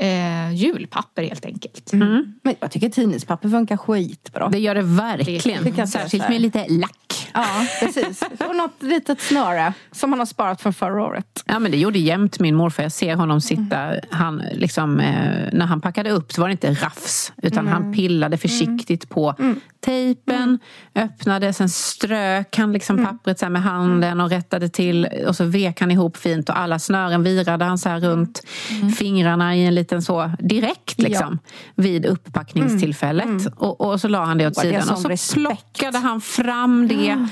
eh, julpapper helt enkelt. Men jag tycker tidningspapper funkar skitbra. Det gör det verkligen. Det Särskilt med lite lack. Ja, precis. Och något litet snöre som man har sparat från förra året. Ja men det gjorde jämt min morfar. Jag ser honom sitta, han, liksom, eh, när han packade upp så var det inte rafs. Utan han pillade försiktigt på tejpen, öppnade, sen strök han liksom pappret så här med handen och rättade till. Och så vek han ihop fint och alla snören virade han så här runt fingrarna i en liten så direkt liksom. Vid upppackningstillfället. Och, och så la han det åt det sidan. sån Och så respekt? plockade han fram det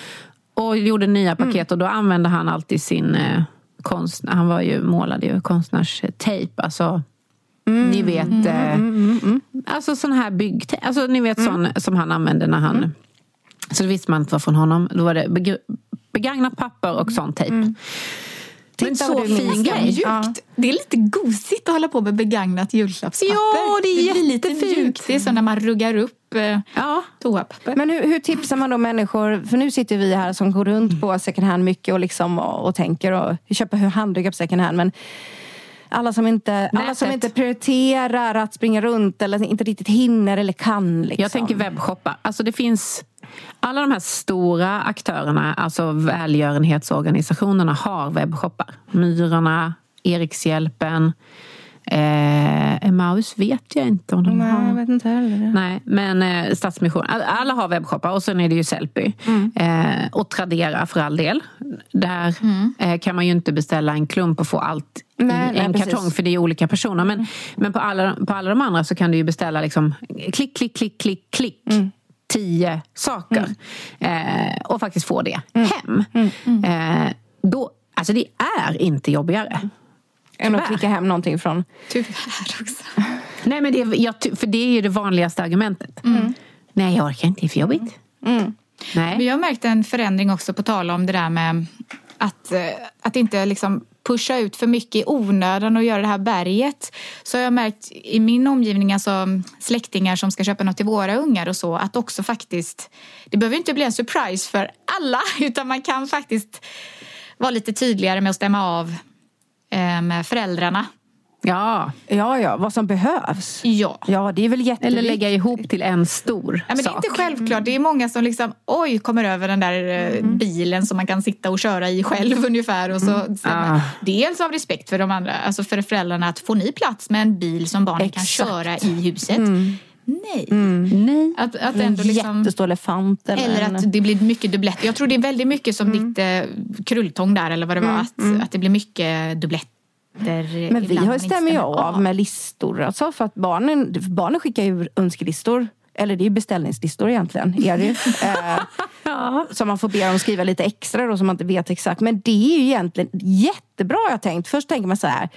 och gjorde nya paket. Och då använde han alltid sin eh, konst, han var ju, målade ju konstnärstejp, alltså ni vet, eh, alltså sån här byggtejp, alltså ni vet sån som han använde när han, så då visste man inte var från honom, då var det beg- begagnat papper och sån tejp. Det Titta så vad du fin grej. Mjukt. Det är lite gosigt att hålla på med begagnat julklappspapper. Ja, det är blir lite mjukt. Det är som när man ruggar upp eh, Ja. toapapper. Men hur, hur tipsar man då människor, för nu sitter vi här som går runt på second hand mycket och, liksom, och, och tänker och köper handdukar på second hand. Men alla som, inte, alla som inte prioriterar att springa runt eller inte riktigt hinner eller kan. Liksom. Jag tänker webbshoppa. Alltså det finns alla de här stora aktörerna, alltså välgörenhetsorganisationerna har webbshoppar. Myrorna, Erikshjälpen, eh, Emmaus vet jag inte om de Nej, jag har. vet inte heller. Nej, men eh, Stadsmission. All- Alla har webbshoppar och sen är det ju Sellpy. Eh, och Tradera för all del. Där eh, kan man ju inte beställa en klump och få allt Nej, i nej, en precis. kartong för det är olika personer. Men, men på, alla, på alla de andra så kan du ju beställa liksom klick, klick, klick, klick, klick. Tio saker. Eh, och faktiskt få det hem. Eh, då, alltså det är inte jobbigare. Än att klicka hem någonting från... Tyvärr också. Nej, men det, är- jag, för det är ju det vanligaste argumentet. Nej, jag orkar inte, det är för jobbigt. Men Nej. jag har märkt en förändring också på tal om det där med att, eh, att inte liksom pusha ut för mycket i onödan och göra det här berget. Så har jag märkt i min omgivning, alltså släktingar som ska köpa något till våra ungar och så, att också faktiskt, det behöver inte bli en surprise för alla, utan man kan faktiskt vara lite tydligare med att stämma av eh, med föräldrarna. Ja, Ja, ja, vad som behövs. Ja. Ja, det är väl eller jätteviktigt. lägga ihop till en stor Ja, men det är sak. inte självklart. Det är många som liksom, oj, kommer över den där eh, bilen som man kan sitta och köra i själv ungefär. Och så, så, Ah. Dels av respekt för de andra, alltså för föräldrarna, att få ni plats med en bil som barnen kan Exakt. köra i huset. Nej. Nej. Att, att ändå liksom... jättestor elefant. Eller, Eller att det blir mycket dubbletter. Jag tror det är väldigt mycket som ditt eh, krulltång där eller vad det var. Att, att det blir mycket dubbletter. Men vi har stämmer ju av med listor. Alltså för att barnen, barnen skickar ju önskelistor. Eller det är ju beställningslistor egentligen. Är det eh, Som man får be dem skriva lite extra då, som man inte vet exakt. Men det är ju egentligen jättebra jag tänkt. Först tänker man så här,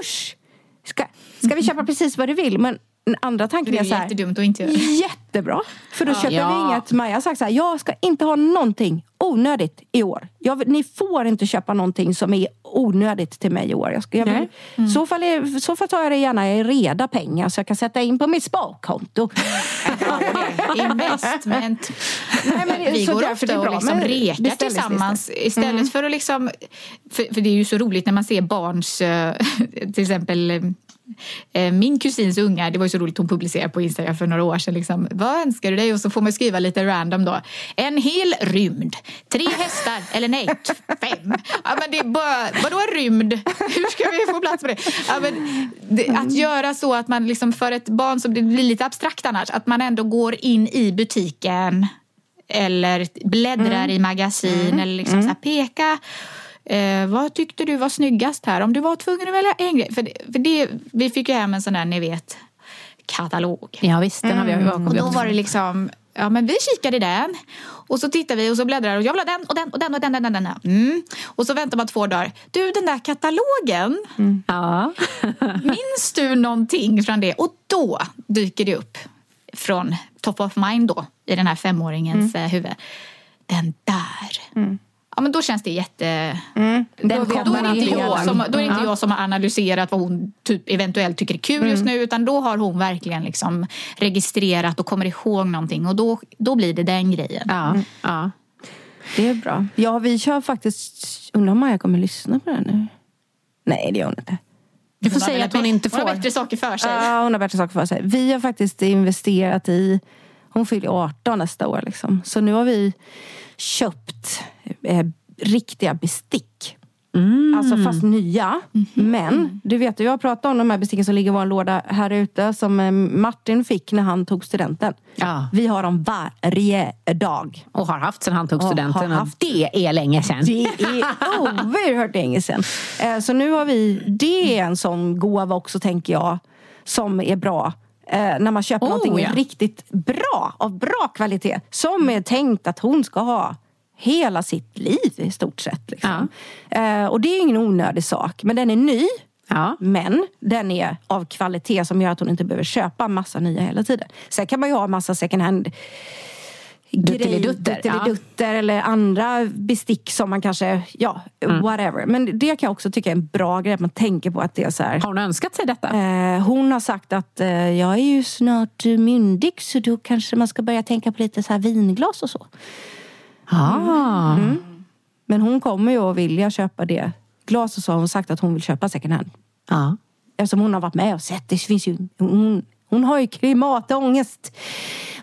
usch! Ska, ska vi köpa precis vad du vill? Men andra tanken Det är är så här, jättedumt att inte göra. Jättebra! För då köper Ja. vi inget. Maja har sagt så här, jag ska inte ha någonting onödigt i år. Jag, ni får inte köpa någonting som är onödigt till mig i år. Jag ska, jag vill, Nej. Mm. så, fall är, så fall tar jag det gärna i reda pengar så jag kan sätta in på mitt sparkonto. Investment. Nej, men Vi så går det är ofta och bra liksom rekar tillsammans istället Mm. för att liksom... För, för det är ju så roligt när man ser barns, eh, till exempel min kusins ungar, det var ju så roligt hon publicerade på Instagram för några år sedan. Liksom, Vad önskar du dig? Och så får man skriva lite random då. En hel rymd, tre hästar, eller nej, fem. Ja, men det är bara, vadå rymd? Hur ska vi få plats med det? Ja, men det att göra så att man liksom för ett barn som det blir lite abstrakt annars, att man ändå går in i butiken eller bläddrar i magasin eller liksom så här peka. Eh, vad tyckte du var snyggast här? Om du var tvungen att välja en grej. För det, för det, vi fick ju hem en sån där, ni vet, katalog. Ja visst, den har vi Mm. bakom Och då var det liksom, ja men vi kikade i den. Och så tittar vi och så bläddrar och jag vill ha den och den och den och den. och den, den, den. Mm. Och så väntar man två dagar. Du den där katalogen, Ja. minns du någonting från det? Och då dyker det upp från top of mind då i den här femåringens Mm. eh, huvud. Den där. Ja men då känns det jätte... Den Då, är det inte jag som, då är det inte Ja. jag som har analyserat vad hon typ eventuellt tycker är kul just nu utan då har hon verkligen liksom registrerat och kommer ihåg någonting och då, då blir det den grejen. Ja. ja. Det är bra. Ja, vi kör faktiskt... Undrar om Maja kommer lyssna på det nu? Nej, det gör hon inte. Du får Hon säga att hon inte Hon har får. bättre saker för sig. Ja, hon har bättre saker för sig. Vi har faktiskt investerat i... Hon fyller 18 nästa år. Liksom. Så nu har vi köpt eh, riktiga bestick. Alltså fast nya. Men du vet, jag har pratat om de här besticken som ligger i vår låda här ute som eh, Martin fick när han tog studenten. Ja. Vi har dem varje dag. Och har haft sen han tog Och studenten. har och haft. Det är länge sedan. Det är oerhört länge sedan. Eh, Så nu har vi, det är en sån gåva också tänker jag, som är bra. Eh, när man köper Oh, någonting ja. riktigt bra, av bra kvalitet. Som är tänkt att hon ska ha hela sitt liv i stort sett. Liksom. Eh, och det är ingen onödig sak. Men den är ny. Ja. Men den är av kvalitet som gör att hon inte behöver köpa massa nya hela tiden. Sen kan man ju ha massa second hand Duttelidutter, duttelidutter eller andra bestick som man kanske, ja, Mm. whatever. Men det kan jag också tycka är en bra grej att man tänker på att det är så här. Har hon önskat sig detta? Eh, hon har sagt att eh, jag är ju snart myndig så då kanske man ska börja tänka på lite så här vinglas och så. Ah. Mm. Men hon kommer ju att vilja köpa det glaset så har hon sagt att hon vill köpa second hand. Ja. Eftersom hon har varit med och sett. Det finns ju, hon, hon har ju klimatångest.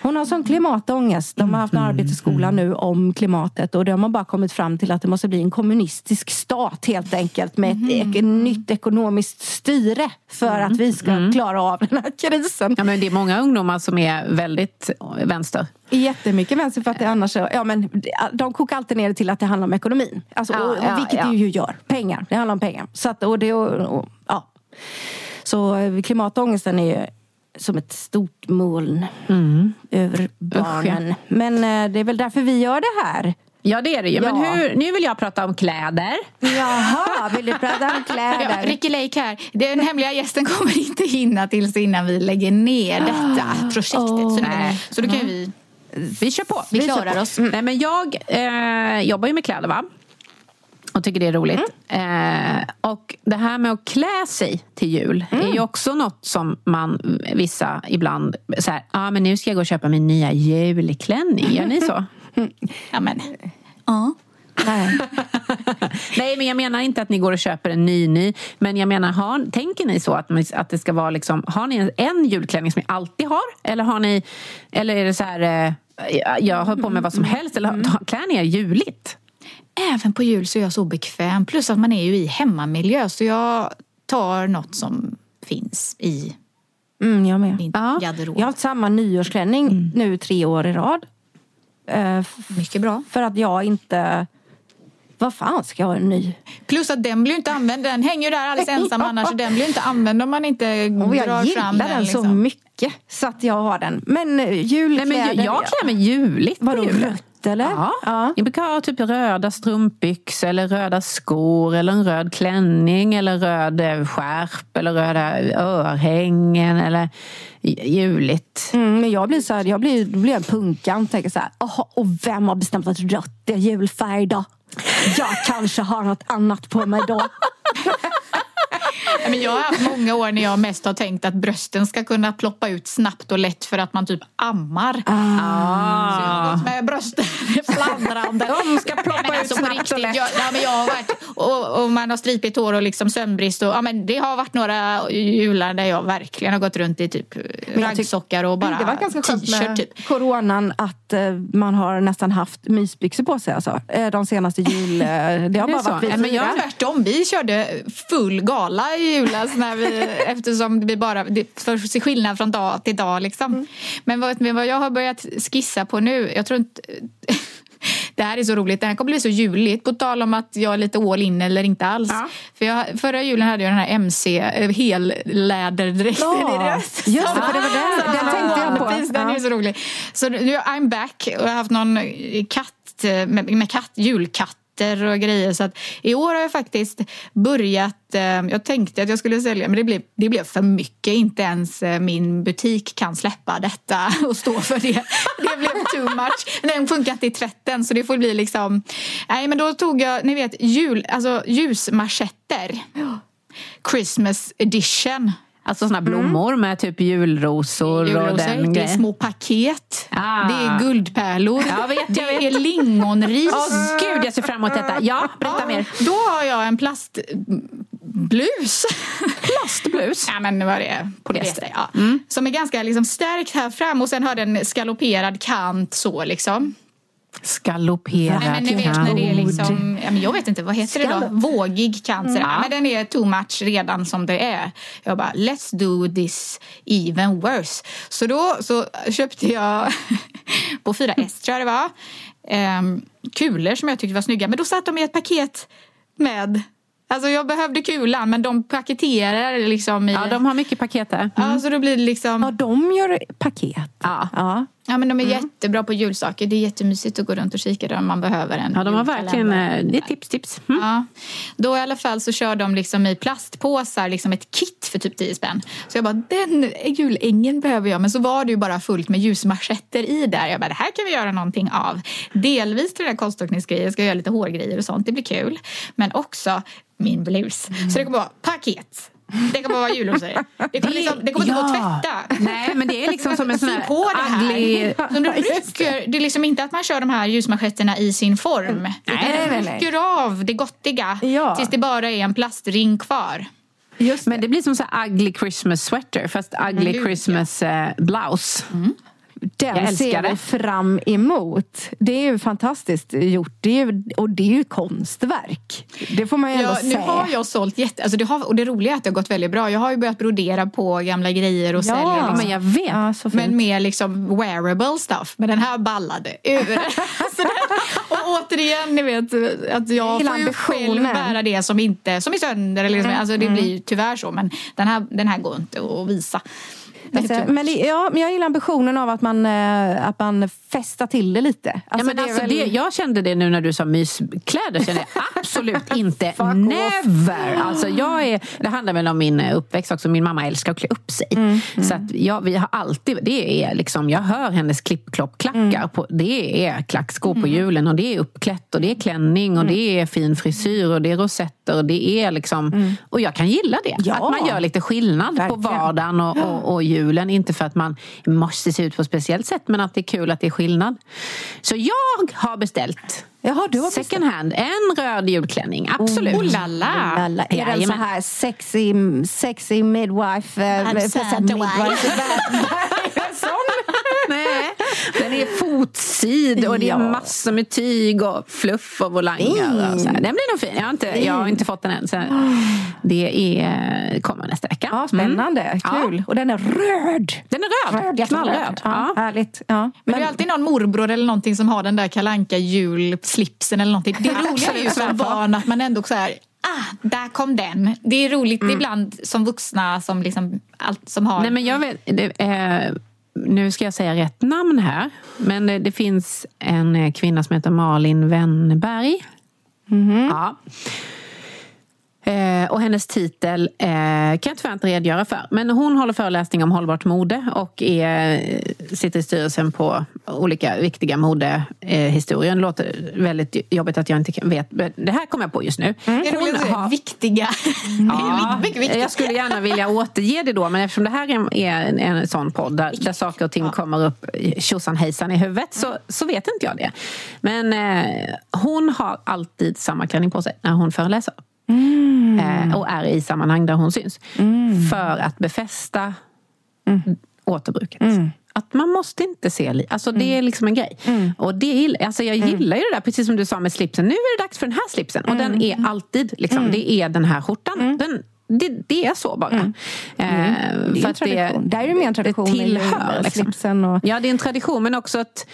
Hon har sån klimatångest. De har haft en arbete i skolan nu om klimatet och de har bara kommit fram till att det måste bli en kommunistisk stat helt enkelt med ett ek- nytt ekonomiskt styre för att vi ska klara av den här krisen. Ja, men det är många ungdomar som är väldigt vänster. Jättemycket vänster för att det annars ja, men De kokar alltid ner det till att det handlar om ekonomin. Alltså, Ja, och, och ja, vilket ja. det ju gör. Pengar. Det handlar om pengar. Så, att, och det, och, och, ja. Så eh, klimatångesten är ju som ett stort moln över barnen. Men eh, det är väl därför vi gör det här. Ja, det är det ju. Men Ja. hur, nu vill jag prata om kläder. Jaha, vill du prata om Ja, kläder? Ricky Lake här. Den hemliga gästen kommer inte hinna tills innan vi lägger ner detta projektet. så, nu, Nej. så då kan vi... Vi kör på. Vi kör klarar på. oss. Nej, men jag eh, jobbar ju med kläder, va? Och tycker det är roligt. Eh, och det här med att klä sig till jul är ju också något som man, vissa ibland, så här, ah, men nu ska jag gå och köpa min nya julklänning. Gör ni så? Ja, men. Ja. Nej. Nej, men jag menar inte att ni går och köper en ny ny. Men jag menar, har, tänker ni så att, att det ska vara liksom, har ni en, en julklänning som ni alltid har? Eller har ni, eller är det så här, eh, jag- jag har på mig vad som helst. Eller har- klär ni er juligt? Även på jul så är jag så bekväm. Plus att man är ju i hemmamiljö så jag tar något som finns i Mm, jag med. Min Ja. garderob. Jag har haft samma nyårsklänning nu tre år i rad. Eh, Mycket bra. för att jag inte... Vad fan ska jag ha en ny? Plus att den blir inte använd. Den hänger ju där alldeles ensam Ja. annars. Den blir inte använd om man inte Och jag drar gillar fram den, den. så liksom. mycket så att jag har den. Men eh, Nej, julkläder... men jag, jag klär mig juligt på julen. Rött eller? Ja. Jag brukar ha typ röda strumpbyxor eller röda skor eller en röd klänning eller röd eh, skärp eller röda örhängen eller juligt. Mm, men jag blir så här, jag blir, då blir jag punkan. Tänker så här, "Jaha, och vem har bestämt att rött är julfärg då? Jag kanske har något annat på mig då. Men jag har haft många år när jag mest har tänkt att brösten ska kunna ploppa ut snabbt och lätt för att man typ ammar. Ah. Så jag har gått med brösten fladdrande. De ska ploppa men ut alltså, snabbt och riktigt, lätt. Jag, ja, men jag har varit, och, och man har stripigt hår och liksom sömnbrist. Och, ja, men det har varit några jular där jag verkligen har gått runt i typ raggsockar och bara det var ganska skönt med Typ. coronan att eh, man har nästan haft mysbyxor på sig. Alltså. Eh, De senaste jul... eh, Det har bara varit vi Ja, men jag fyra. Tvärtom, vi körde full gala i julas när vi, eftersom vi bara, det för sig skillnad från dag till dag. Liksom. Mm. Men vad, men vad jag har börjat skissa på nu, jag tror inte... Det här är så roligt, det här kommer bli så juligt. På tal om att jag är lite all in eller inte alls. För jag, förra julen hade jag den här MC eh, helläderdräkten Ja, i röst. just det, för det var den- den tänkte jag på. Precis, den Ja. är så rolig. Så nu är I'm back och jag har haft någon katt eh, med, med katt, julkatt och grejer. Så att i år har jag faktiskt börjat, eh, jag tänkte att jag skulle sälja men det blev, det blev för mycket. Inte ens eh, min butik kan släppa detta och stå för det. Det blev too much. Den funkar inte i tvätten så det får bli liksom, nej men då tog jag, ni vet jul, alltså ljusmarschetter. Christmas edition. Alltså såna blommor med typ julrosor, och Julrosor, den det är små paket, Ah. det är guldpärlor, Jag vet, det vet. är lingonris. Åh gud, jag ser fram emot detta. Ja, berätta mer. Då har jag en plastblus. Plastblus? ja men vad det är, polyester. Ja. Som är ganska liksom stärkt här fram och sen har den skaloperad kant så liksom. Skaloperad Nej, men ni vet när det är liksom, ja, men jag vet inte, vad heter det då? Vågig kant. Mm. Ja, men den är too much redan som det är. Jag bara, let's do this even worse. Så då så köpte jag på 4S tror jag det var, ehm, kulor som jag tyckte var snygga. Men då satt de i ett paket med Alltså jag behövde kulan men de paketerar liksom i... Ja, de har mycket paket där. Ja, så då blir det liksom... Ja, de gör paket. Ja. Ja. Ja, men de är jättebra på julsaker. Det är jättemysigt att gå runt och kika där om man behöver en Ja, de har verkligen... eh, Det är tips, tips. Mm. Ja. Då i alla fall så kör de liksom i plastpåsar liksom ett kit för typ 10 spänn. Så jag bara, den julängen behöver jag. Men så var det ju bara fullt med ljusmarschetter i där. Jag bara, det här kan vi göra någonting av. Delvis till den här konståkningsgrejen, jag ska göra lite hårgrejer och sånt. Det blir kul. Men också min blus. Så det kommer vara paket. Det kommer vara julrosor. Det kommer, liksom, det kommer inte gå att Ja. tvätta. Nej, men det är liksom som en sån här på det här. ugly... Så du rycker, det är liksom inte att man kör de här ljusmanschetterna i sin form. Nej, nej, du nej. rycker av det gottiga Ja. tills det bara är en plastring kvar. Just Men det blir som så här ugly Christmas sweater fast ugly Mm. Christmas eh, blouse. Jag Den ser vi fram emot. Det är ju fantastiskt gjort. Det är ju, och det är ju konstverk. Det får man ju ändå Ja, nu säga. har jag sålt jätte... Alltså det har, och det roliga är att det har gått väldigt bra. Jag har ju börjat brodera på gamla grejer och Ja, sälja. Ja, Liksom. men jag vet. Ja. Men mer liksom wearable stuff. Men den här ballade ur. Och återigen, ni vet att jag Gillar får ju själv bära det som, inte, som är sönder. Eller liksom, alltså det blir ju tyvärr så. Men den här, den här går inte att visa. Alltså, men, ja, men jag gillar ambitionen av att man, eh, att man festar till det lite. Ja, Alltså, men det alltså väl- det, jag kände det nu när du sa myskläder. Kände jag absolut inte. Never! Alltså jag är, det handlar väl om min uppväxt också. Min mamma älskar att klä upp sig. Mm, Så att jag, vi har alltid, det är liksom, jag hör hennes klipp-klopp-klackar. Mm. På, det är klackskor på julen och det är uppklätt och det är klänning Mm. och det är fin frisyr och det är rosetter. Och, det är liksom, och jag kan gilla det. Mm. Ja. Att man gör lite skillnad på Verkligen. vardagen och, och, och julen. Inte för att man måste se ut på ett speciellt sätt men att det är kul att det är skillnad. Så jag har beställt Jaha, du har second hand, en röd julklänning. Absolut. Oh la la. Lalla. Är den så här sexy, sexy midwife? eh, I'm midwife. Nej. Den är fotsid och det är Ja. massor med tyg och fluff och volanger. Och så här. Den blir nog fin. Jag har inte, jag har inte fått den än. Så det är, kommer nästa vecka. Ja, spännande. Mm. Kul. Ja. Och den är röd. Den är röd. jätteröd. Knallröd. Ja, Ja. Härligt. Ja. Men det är alltid någon morbror eller någonting som har den där kalanka julslipsen eller någonting. Det roliga är ju som barn att man ändå så här, ah, där kom den. Det är roligt ibland som vuxna som liksom, allt som har... Nej, men jag vet, det, eh, nu ska jag säga rätt namn här. Men det, det finns en eh, kvinna som heter Malin Wennberg. Ja. Eh, och hennes titel eh, kan jag tyvärr inte redogöra för. Men hon håller föreläsning om hållbart mode och är, eh, sitter i styrelsen på olika viktiga modehistorier. Det låter väldigt jobbigt att jag inte kan- vet. Det här kommer jag på just nu. det är roligt att säga har- viktiga. Ja, jag skulle gärna vilja återge det då, men eftersom det här är en, en sån podd där, där saker och ting kommer upp tjosan hejsan i huvudet så, så vet inte jag det. Men eh, hon har alltid samma klänning på sig när hon föreläser. Eh, och är i sammanhang där hon syns. För att befästa återbruket. Att man måste inte se... Li- alltså det är liksom en grej. Och det, gill- alltså jag gillar ju det där, precis som du sa med slipsen. Nu är det dags för den här slipsen. Och den är alltid, liksom, det är den här skjortan. Den, det, det är så bara. Eh, Det är för en att det. Där är det mer en tradition det tillhör. Liksom. slipsen och... Ja, det är en tradition, men också att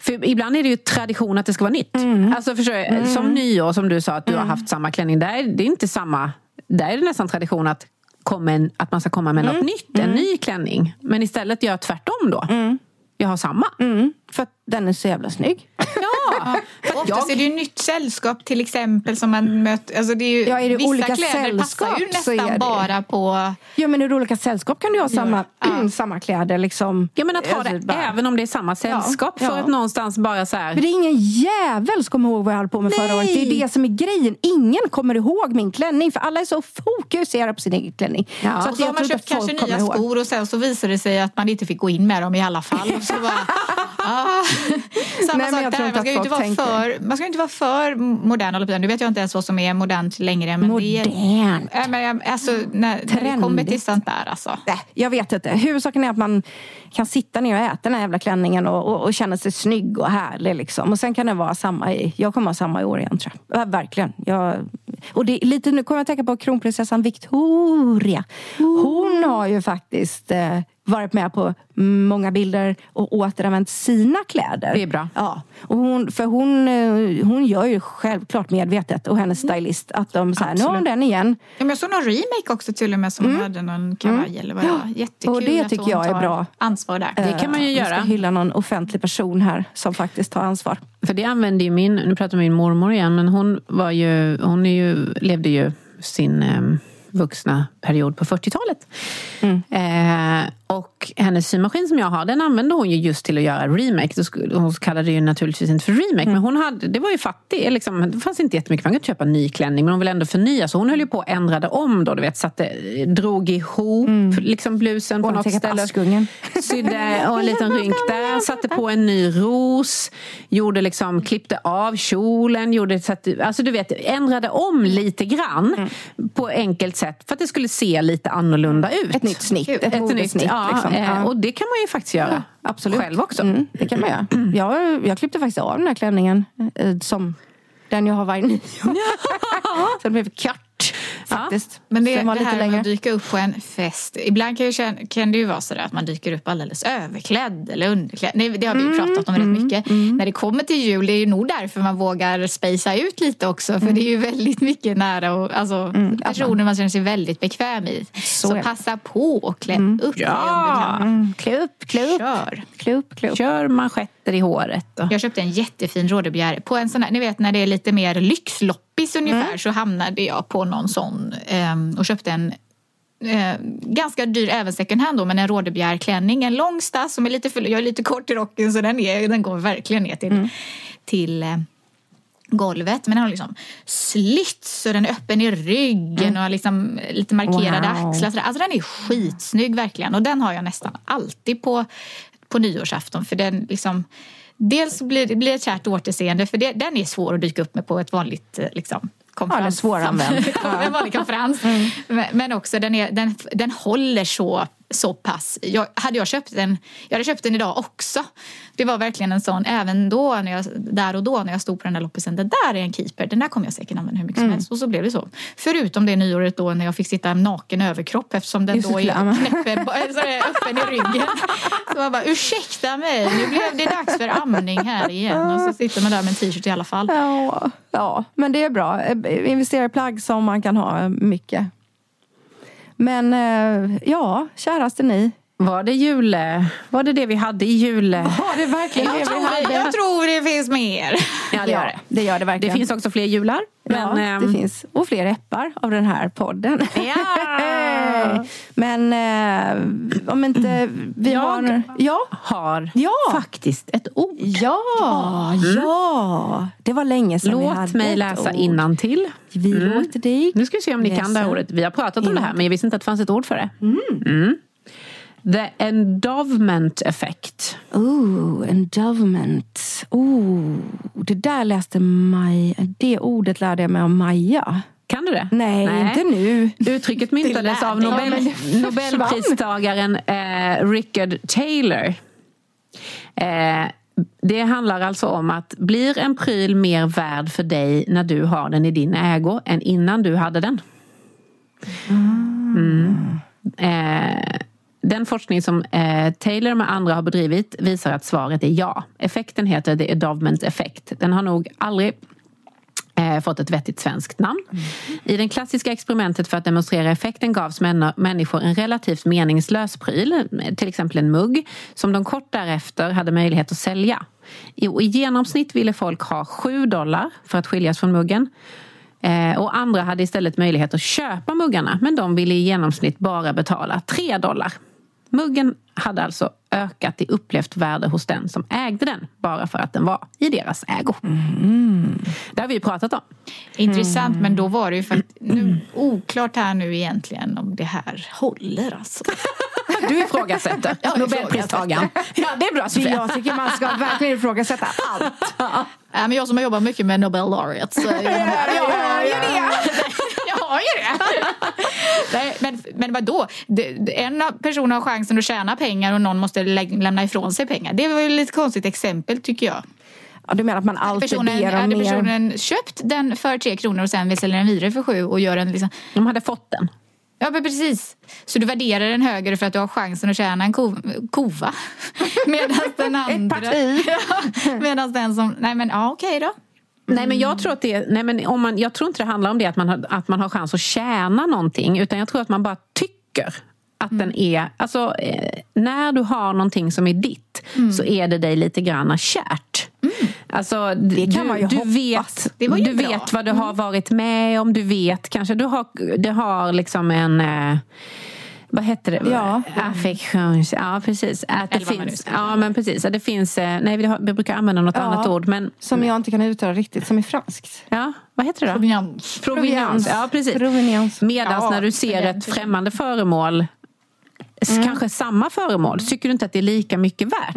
för ibland är det ju tradition att det ska vara nytt. Alltså förstår du, Som nyår, som du sa, att du har haft samma klänning. Där, det är inte samma, där är det nästan tradition att, komma en, att man ska komma med något nytt, en ny klänning. Men istället gör jag tvärtom då. Jag har samma. För att den är så jävla snygg. Ja, Oftast är det ju nytt sällskap till exempel som man möter. Alltså det är ju, Ja, är det vissa olika kläder passar ju nästan det- bara på... Ja, men i olika sällskap kan du ha samma, samma kläder. Liksom. Ja, men att ha det bara- även om det är samma sällskap. Ja, För ja. att någonstans bara så här... Men det är ingen jävel som kommer ihåg vad jag höll på med förra Nej. året. Det är det som är grejen. Ingen kommer ihåg min klänning för alla är så fokuserade på sin egen klänning. Ja. Så Och att så har jag man tror köpt inte att folk kanske nya skor och sen så visar det sig att man inte fick gå in med dem i alla fall. Och så bara, ah. Samma Nej, sak där. Man ska, inte vara tänker. för, man ska inte vara för modern. håller på. Nu vet jag inte ens vad som är modernt längre. Men Det är, men, jag- alltså, när, när det kommer till sånt där alltså. Nej, jag vet inte. Huvudsaken är att man kan sitta ner och äta den här jävla klänningen och, och, och känna sig snygg och härlig. Liksom. Och sen kan det vara samma i... Jag kommer ha samma i år igen tror jag. Ja, verkligen. Jag, och det lite, nu kommer jag att tänka på kronprinsessan Victoria. Hon har ju faktiskt eh, varit med på många bilder och återanvänt sina kläder. Det är bra. Ja, och hon, för hon, eh, hon gör ju självklart medvetet och hennes stylist att de så här, nu har hon den igen. Ja, men jag såg någon remake också till och med som hade någon kavaj eller vad det var. Jättekul Och det att tycker hon jag är tar bra. ansvar där. Det kan man ju Vi ska göra. hylla någon offentlig person här som faktiskt tar ansvar. För det använde ju min, nu pratar min mormor igen, men hon var ju, hon är ju, levde ju sin eh, vuxna period på 40-talet. Eh, och hennes symaskin som jag har, den använde hon ju just till att göra remake. Hon kallade det ju naturligtvis inte för remake, men hon hade, det var ju fattig, liksom, det fanns inte jättemycket, man kunde köpa en ny klänning, men hon ville ändå förnya, så hon höll ju på och ändrade om då, du vet, satte, drog ihop liksom blusen på något ställe. Askungen. Sydde och en liten rynk där, satte på en ny ros, gjorde liksom, klippte av kjolen, gjorde så att, alltså du vet, ändrade om lite grann på enkelt sätt för att det skulle se lite annorlunda ut. Ett nytt snitt, ett, Ett nytt, modesnitt. ja, liksom. eh, och det kan man ju faktiskt göra Absolut. själv också. Mm, det kan man göra. Jag, jag klippte faktiskt av den här klänningen eh, som den jag har varje nyår. Så den blev kort faktiskt. Men det, Så det lite här med längre. att dyka upp på en fest. Ibland kan, känna, kan det ju vara sådär att man dyker upp alldeles överklädd eller underklädd. Nej, det har vi ju pratat om rätt mycket. När det kommer till jul, det är ju nog därför man vågar spacea ut lite också. För det är ju väldigt mycket nära och alltså, personer man känner sig väldigt bekväm i. Så, det. passa på och klä upp dig om du kan. Mm, klä upp, klä upp. Kör. Klä upp, klä upp. Kör manschetter i håret. Och. Jag köpte en jättefin rådebjär. På en sån här, ni vet när det är lite mer lyxloppis ungefär så hamnade jag på någon sån ehm, och köpte en eh, ganska dyr, även second hand då, men en rådebjärklänning. En lång stass som är lite för, jag är lite kort i rocken så den, är, den går verkligen ner till, till eh, golvet. Men den har liksom slits och den är öppen i ryggen och har liksom lite markerade Wow. axlar. sådär. Alltså den är skitsnygg verkligen och den har jag nästan alltid på, på nyårsafton för den liksom Dels blir det blir ett kärt återseende för det, den är svår att dyka upp med på ett vanligt eh, liksom, konferens. Ja, den är svåranvänd. en vanlig konferens. Men, men också den, är, den, den håller så så pass. Jag, hade jag köpt den, jag hade köpt den idag också. Det var verkligen en sån, även då, när jag, där och då när jag stod på den där loppisen, det där är en keeper, den där kommer jag säkert använda hur mycket Mm. som helst. Och så blev det så. Förutom det nyåret då när jag fick sitta naken överkropp eftersom den Just då är knäppe, är öppen i ryggen. Så jag bara, ursäkta mig, nu blev det dags för amning här igen. Och så sitter man där med en t-shirt i alla fall. Ja, ja, men det är bra. Eh, Investera i plagg som man kan ha mycket. Men eh, ja, käraste ni. Var det jul... Var det det vi hade i jul... Var det verkligen Jag det vi tror, hade? jag tror det finns mer. Ja, det gör det. det gör det Det verkligen. finns också fler jular. Men, ja, ehm, det finns. Och fler äppar av den här podden. Ja. Men eh, om inte vi Jag har... Ja, har Ja. faktiskt ett ord. ja, ja. Det var länge sedan vi Låt hade mig ett läsa innantill. Vi låter dig Nu ska vi se om ni kan det här läsa ordet. Vi har pratat om det här men jag visste inte att det fanns ett ord för det. Mm. The endowment effect. Oh, endowment. Oh, det där läste Maja. Det ordet lärde jag mig av Maja. Kan du det? Nej, inte nu. Uttrycket myntades av Nobel. Nobelpristagaren eh, Richard Taylor. Eh, det handlar alltså om att blir en pryl mer värd för dig när du har den i din ägo än innan du hade den? Mm. Eh, den forskning som eh, Taylor med andra har bedrivit visar att svaret är ja. Effekten heter the endowment effect. Den har nog aldrig eh, fått ett vettigt svenskt namn. I det klassiska experimentet för att demonstrera effekten gavs män- människor en relativt meningslös pryl, till exempel en mugg, som de kort därefter hade möjlighet att sälja. I, I genomsnitt ville folk ha 7 dollar för att skiljas från muggen. Eh, och andra hade istället möjlighet att köpa muggarna, men de ville i genomsnitt bara betala 3 dollar. Muggen hade alltså ökat i upplevt värde hos den som ägde den, bara för att den var i deras ägo. Det har vi pratat om. Intressant, men då var det ju faktiskt nu, oklart här nu egentligen om det här håller alltså. Du ifrågasätter Jag Nobelpristagaren. Ja, det är bra Sofia. Jag tycker man ska verkligen ifrågasätta allt. Ja, men jag som har jobbat mycket med Nobel laureates. har ju det. Jag har ju det. Nej, men, men vadå? En person har chansen att tjäna pengar och någon måste lä- lämna ifrån sig pengar. Det var ju ett lite konstigt exempel tycker jag. Ja, du menar att man alltid Personen, ber om hade mer? personen köpt den för tre kronor och sen vill sälja den vidare för sju och gör en liksom... De hade fått den. Ja men precis. Så du värderar den högre för att du har chansen att tjäna en ko, kova. Medan den andra... parti. Ja, Medan den som... Nej men ja okej då. Nej men jag tror att det, nej, men om man, jag tror inte det handlar om det att man, har, att man har chans att tjäna någonting utan jag tror att man bara tycker att den är, alltså eh, när du har någonting som är ditt så är det dig lite grann kärt. Alltså, Det kan du, man ju du hoppas. vet, Det var ju du bra. vet vad du har varit med om, du vet kanske, du har, du har liksom en eh, vad heter det? Ja. Affektions... Ja, precis. Att det finns, ja, men precis. Att det finns... eh, Nej, vi, har, vi brukar använda något Ja. annat ord. Men, Som jag inte kan uttala riktigt, som är franskt. ja, vad heter det då? Proveniens. Proveniens. Ja, precis. Proveniens. Medan Ja, när du ser ett främmande föremål, Mm. kanske samma föremål, tycker du inte att det är lika mycket värt?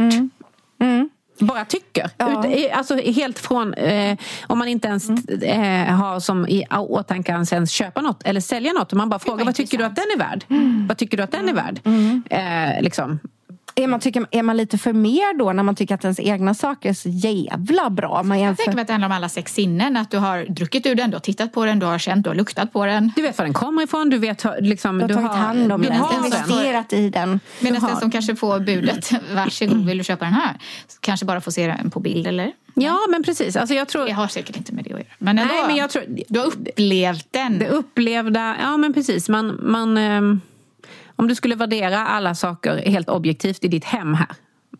Bara tycker. Ja. Ut, alltså helt från, eh, om man inte ens Mm. eh, har som i åtanke att ens köpa något eller sälja något. Man bara frågar, vad tycker du att den är värd? Mm. Vad tycker du att den är värd? Eh, liksom. Är man, tycker, är man lite för mer då när man tycker att ens egna saker är så jävla bra? Man Jag jämför... tänker mig att det handlar om alla sex sinnen. Att du har druckit ur den, du har tittat på den, du har känt, du har luktat på den. Du vet var den kommer ifrån, du vet liksom, Du har tagit hand om du den, har investerat i den. Medan har- den som kanske får budet, varsågod vill du köpa den här? Kanske bara får se den på bild eller? Ja, men precis. Alltså, jag tror, Det har säkert inte med det att göra. Men ändå, Nej, men jag tror, du har upplevt den. Det upplevda, ja men precis. Man, man, ehm, om du skulle värdera alla saker helt objektivt i ditt hem här.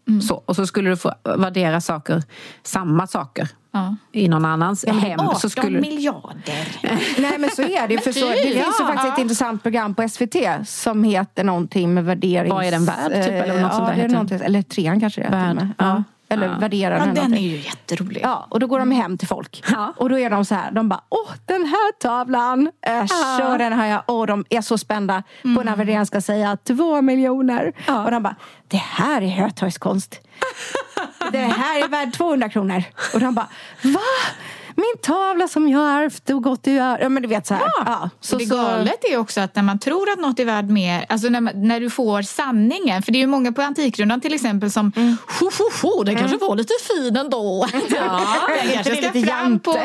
Mm. Så, och så skulle du få värdera saker, samma saker Ja. i någon annans hem. 18 Så skulle, miljarder. Nej men så är det ju. För så, det finns ju Ja. faktiskt ett intressant program på SVT som heter någonting med värderings... Vad är den värd, typ, eller något ja, sånt där det är heter någonting, Eller trean kanske det är. Värd, ja. Ja. Eller Ja. värderar Ja, den den är ju jätterolig. Ja, och då går de hem till folk. Ja. Och då är de så här, de bara, åh den här tavlan, äsch, och den har jag, och de är så spända på när värderingen ska säga två miljoner. Och de bara, det här är hötorgskonst. det här är värd 200 kronor. Och de bara, va? Min tavla som jag har ärvt och gått i. Ja, men du vet så här. Ja, Ja, och det galet är också att när man tror att något är värd mer, alltså när, man, när du får sanningen, för det är ju många på Antikrundan till exempel som, Mm. ho, ho, ho, den kanske var lite fin ändå. Ja, den kanske ska lite fram på...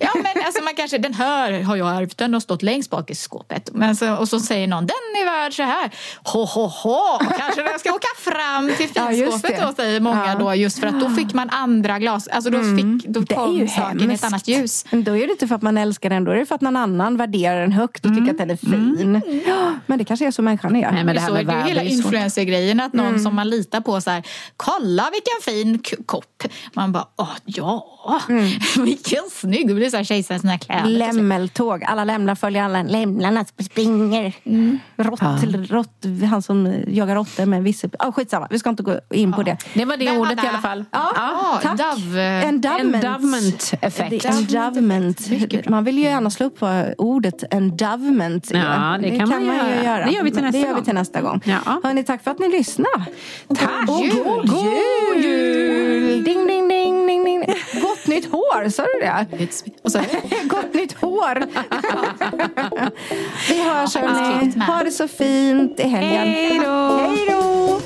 Ja, men alltså man kanske, den här har jag ärvt, den har stått längst bak i skåpet. Men så, och så säger någon, den är värd så här. Ho, ho, ho, kanske den ska åka fram till Ja, finskåpet det. då, säger många Ja. då, just för att då fick man andra glas, alltså då, fick, då kom saken i ett. Annat ljus. Men då är det inte för att man älskar den, då är det för att någon annan värderar den högt och tycker att den är fin. Ja, men det kanske är så människan är. Nej, men det här så med är det hela är svårt. influencer-grejen att någon Mm. som man litar på så här, kolla vilken fin kopp. Man bara, åh ja, Mm. vilken snygg. Det blir så här kejsarens nya kläder. Lämmeltåg. Alla lämlar följer alla. Lämlarna springer. Rått, rått, han som jagar råttor med visse... Oh, skitsamma, vi ska inte gå in på det. Det var det Vem ordet hade- i alla fall. Ja, tack. Dove. Endowment. Endowment-effekt. Det är Endowment. Man vill ju gärna slå upp vad ordet endowment är. Ja, det kan man ju göra. Det gör vi till nästa det gång. vi till nästa gång. Ja. Hörni, tack för att ni lyssnade. Tack. Och god jul! Ding, ding, ding, ding, ding. Gott nytt hår, sa du det? Och så, Gott nytt hår! vi hörs hörni. Ha det så fint i helgen. Hej då.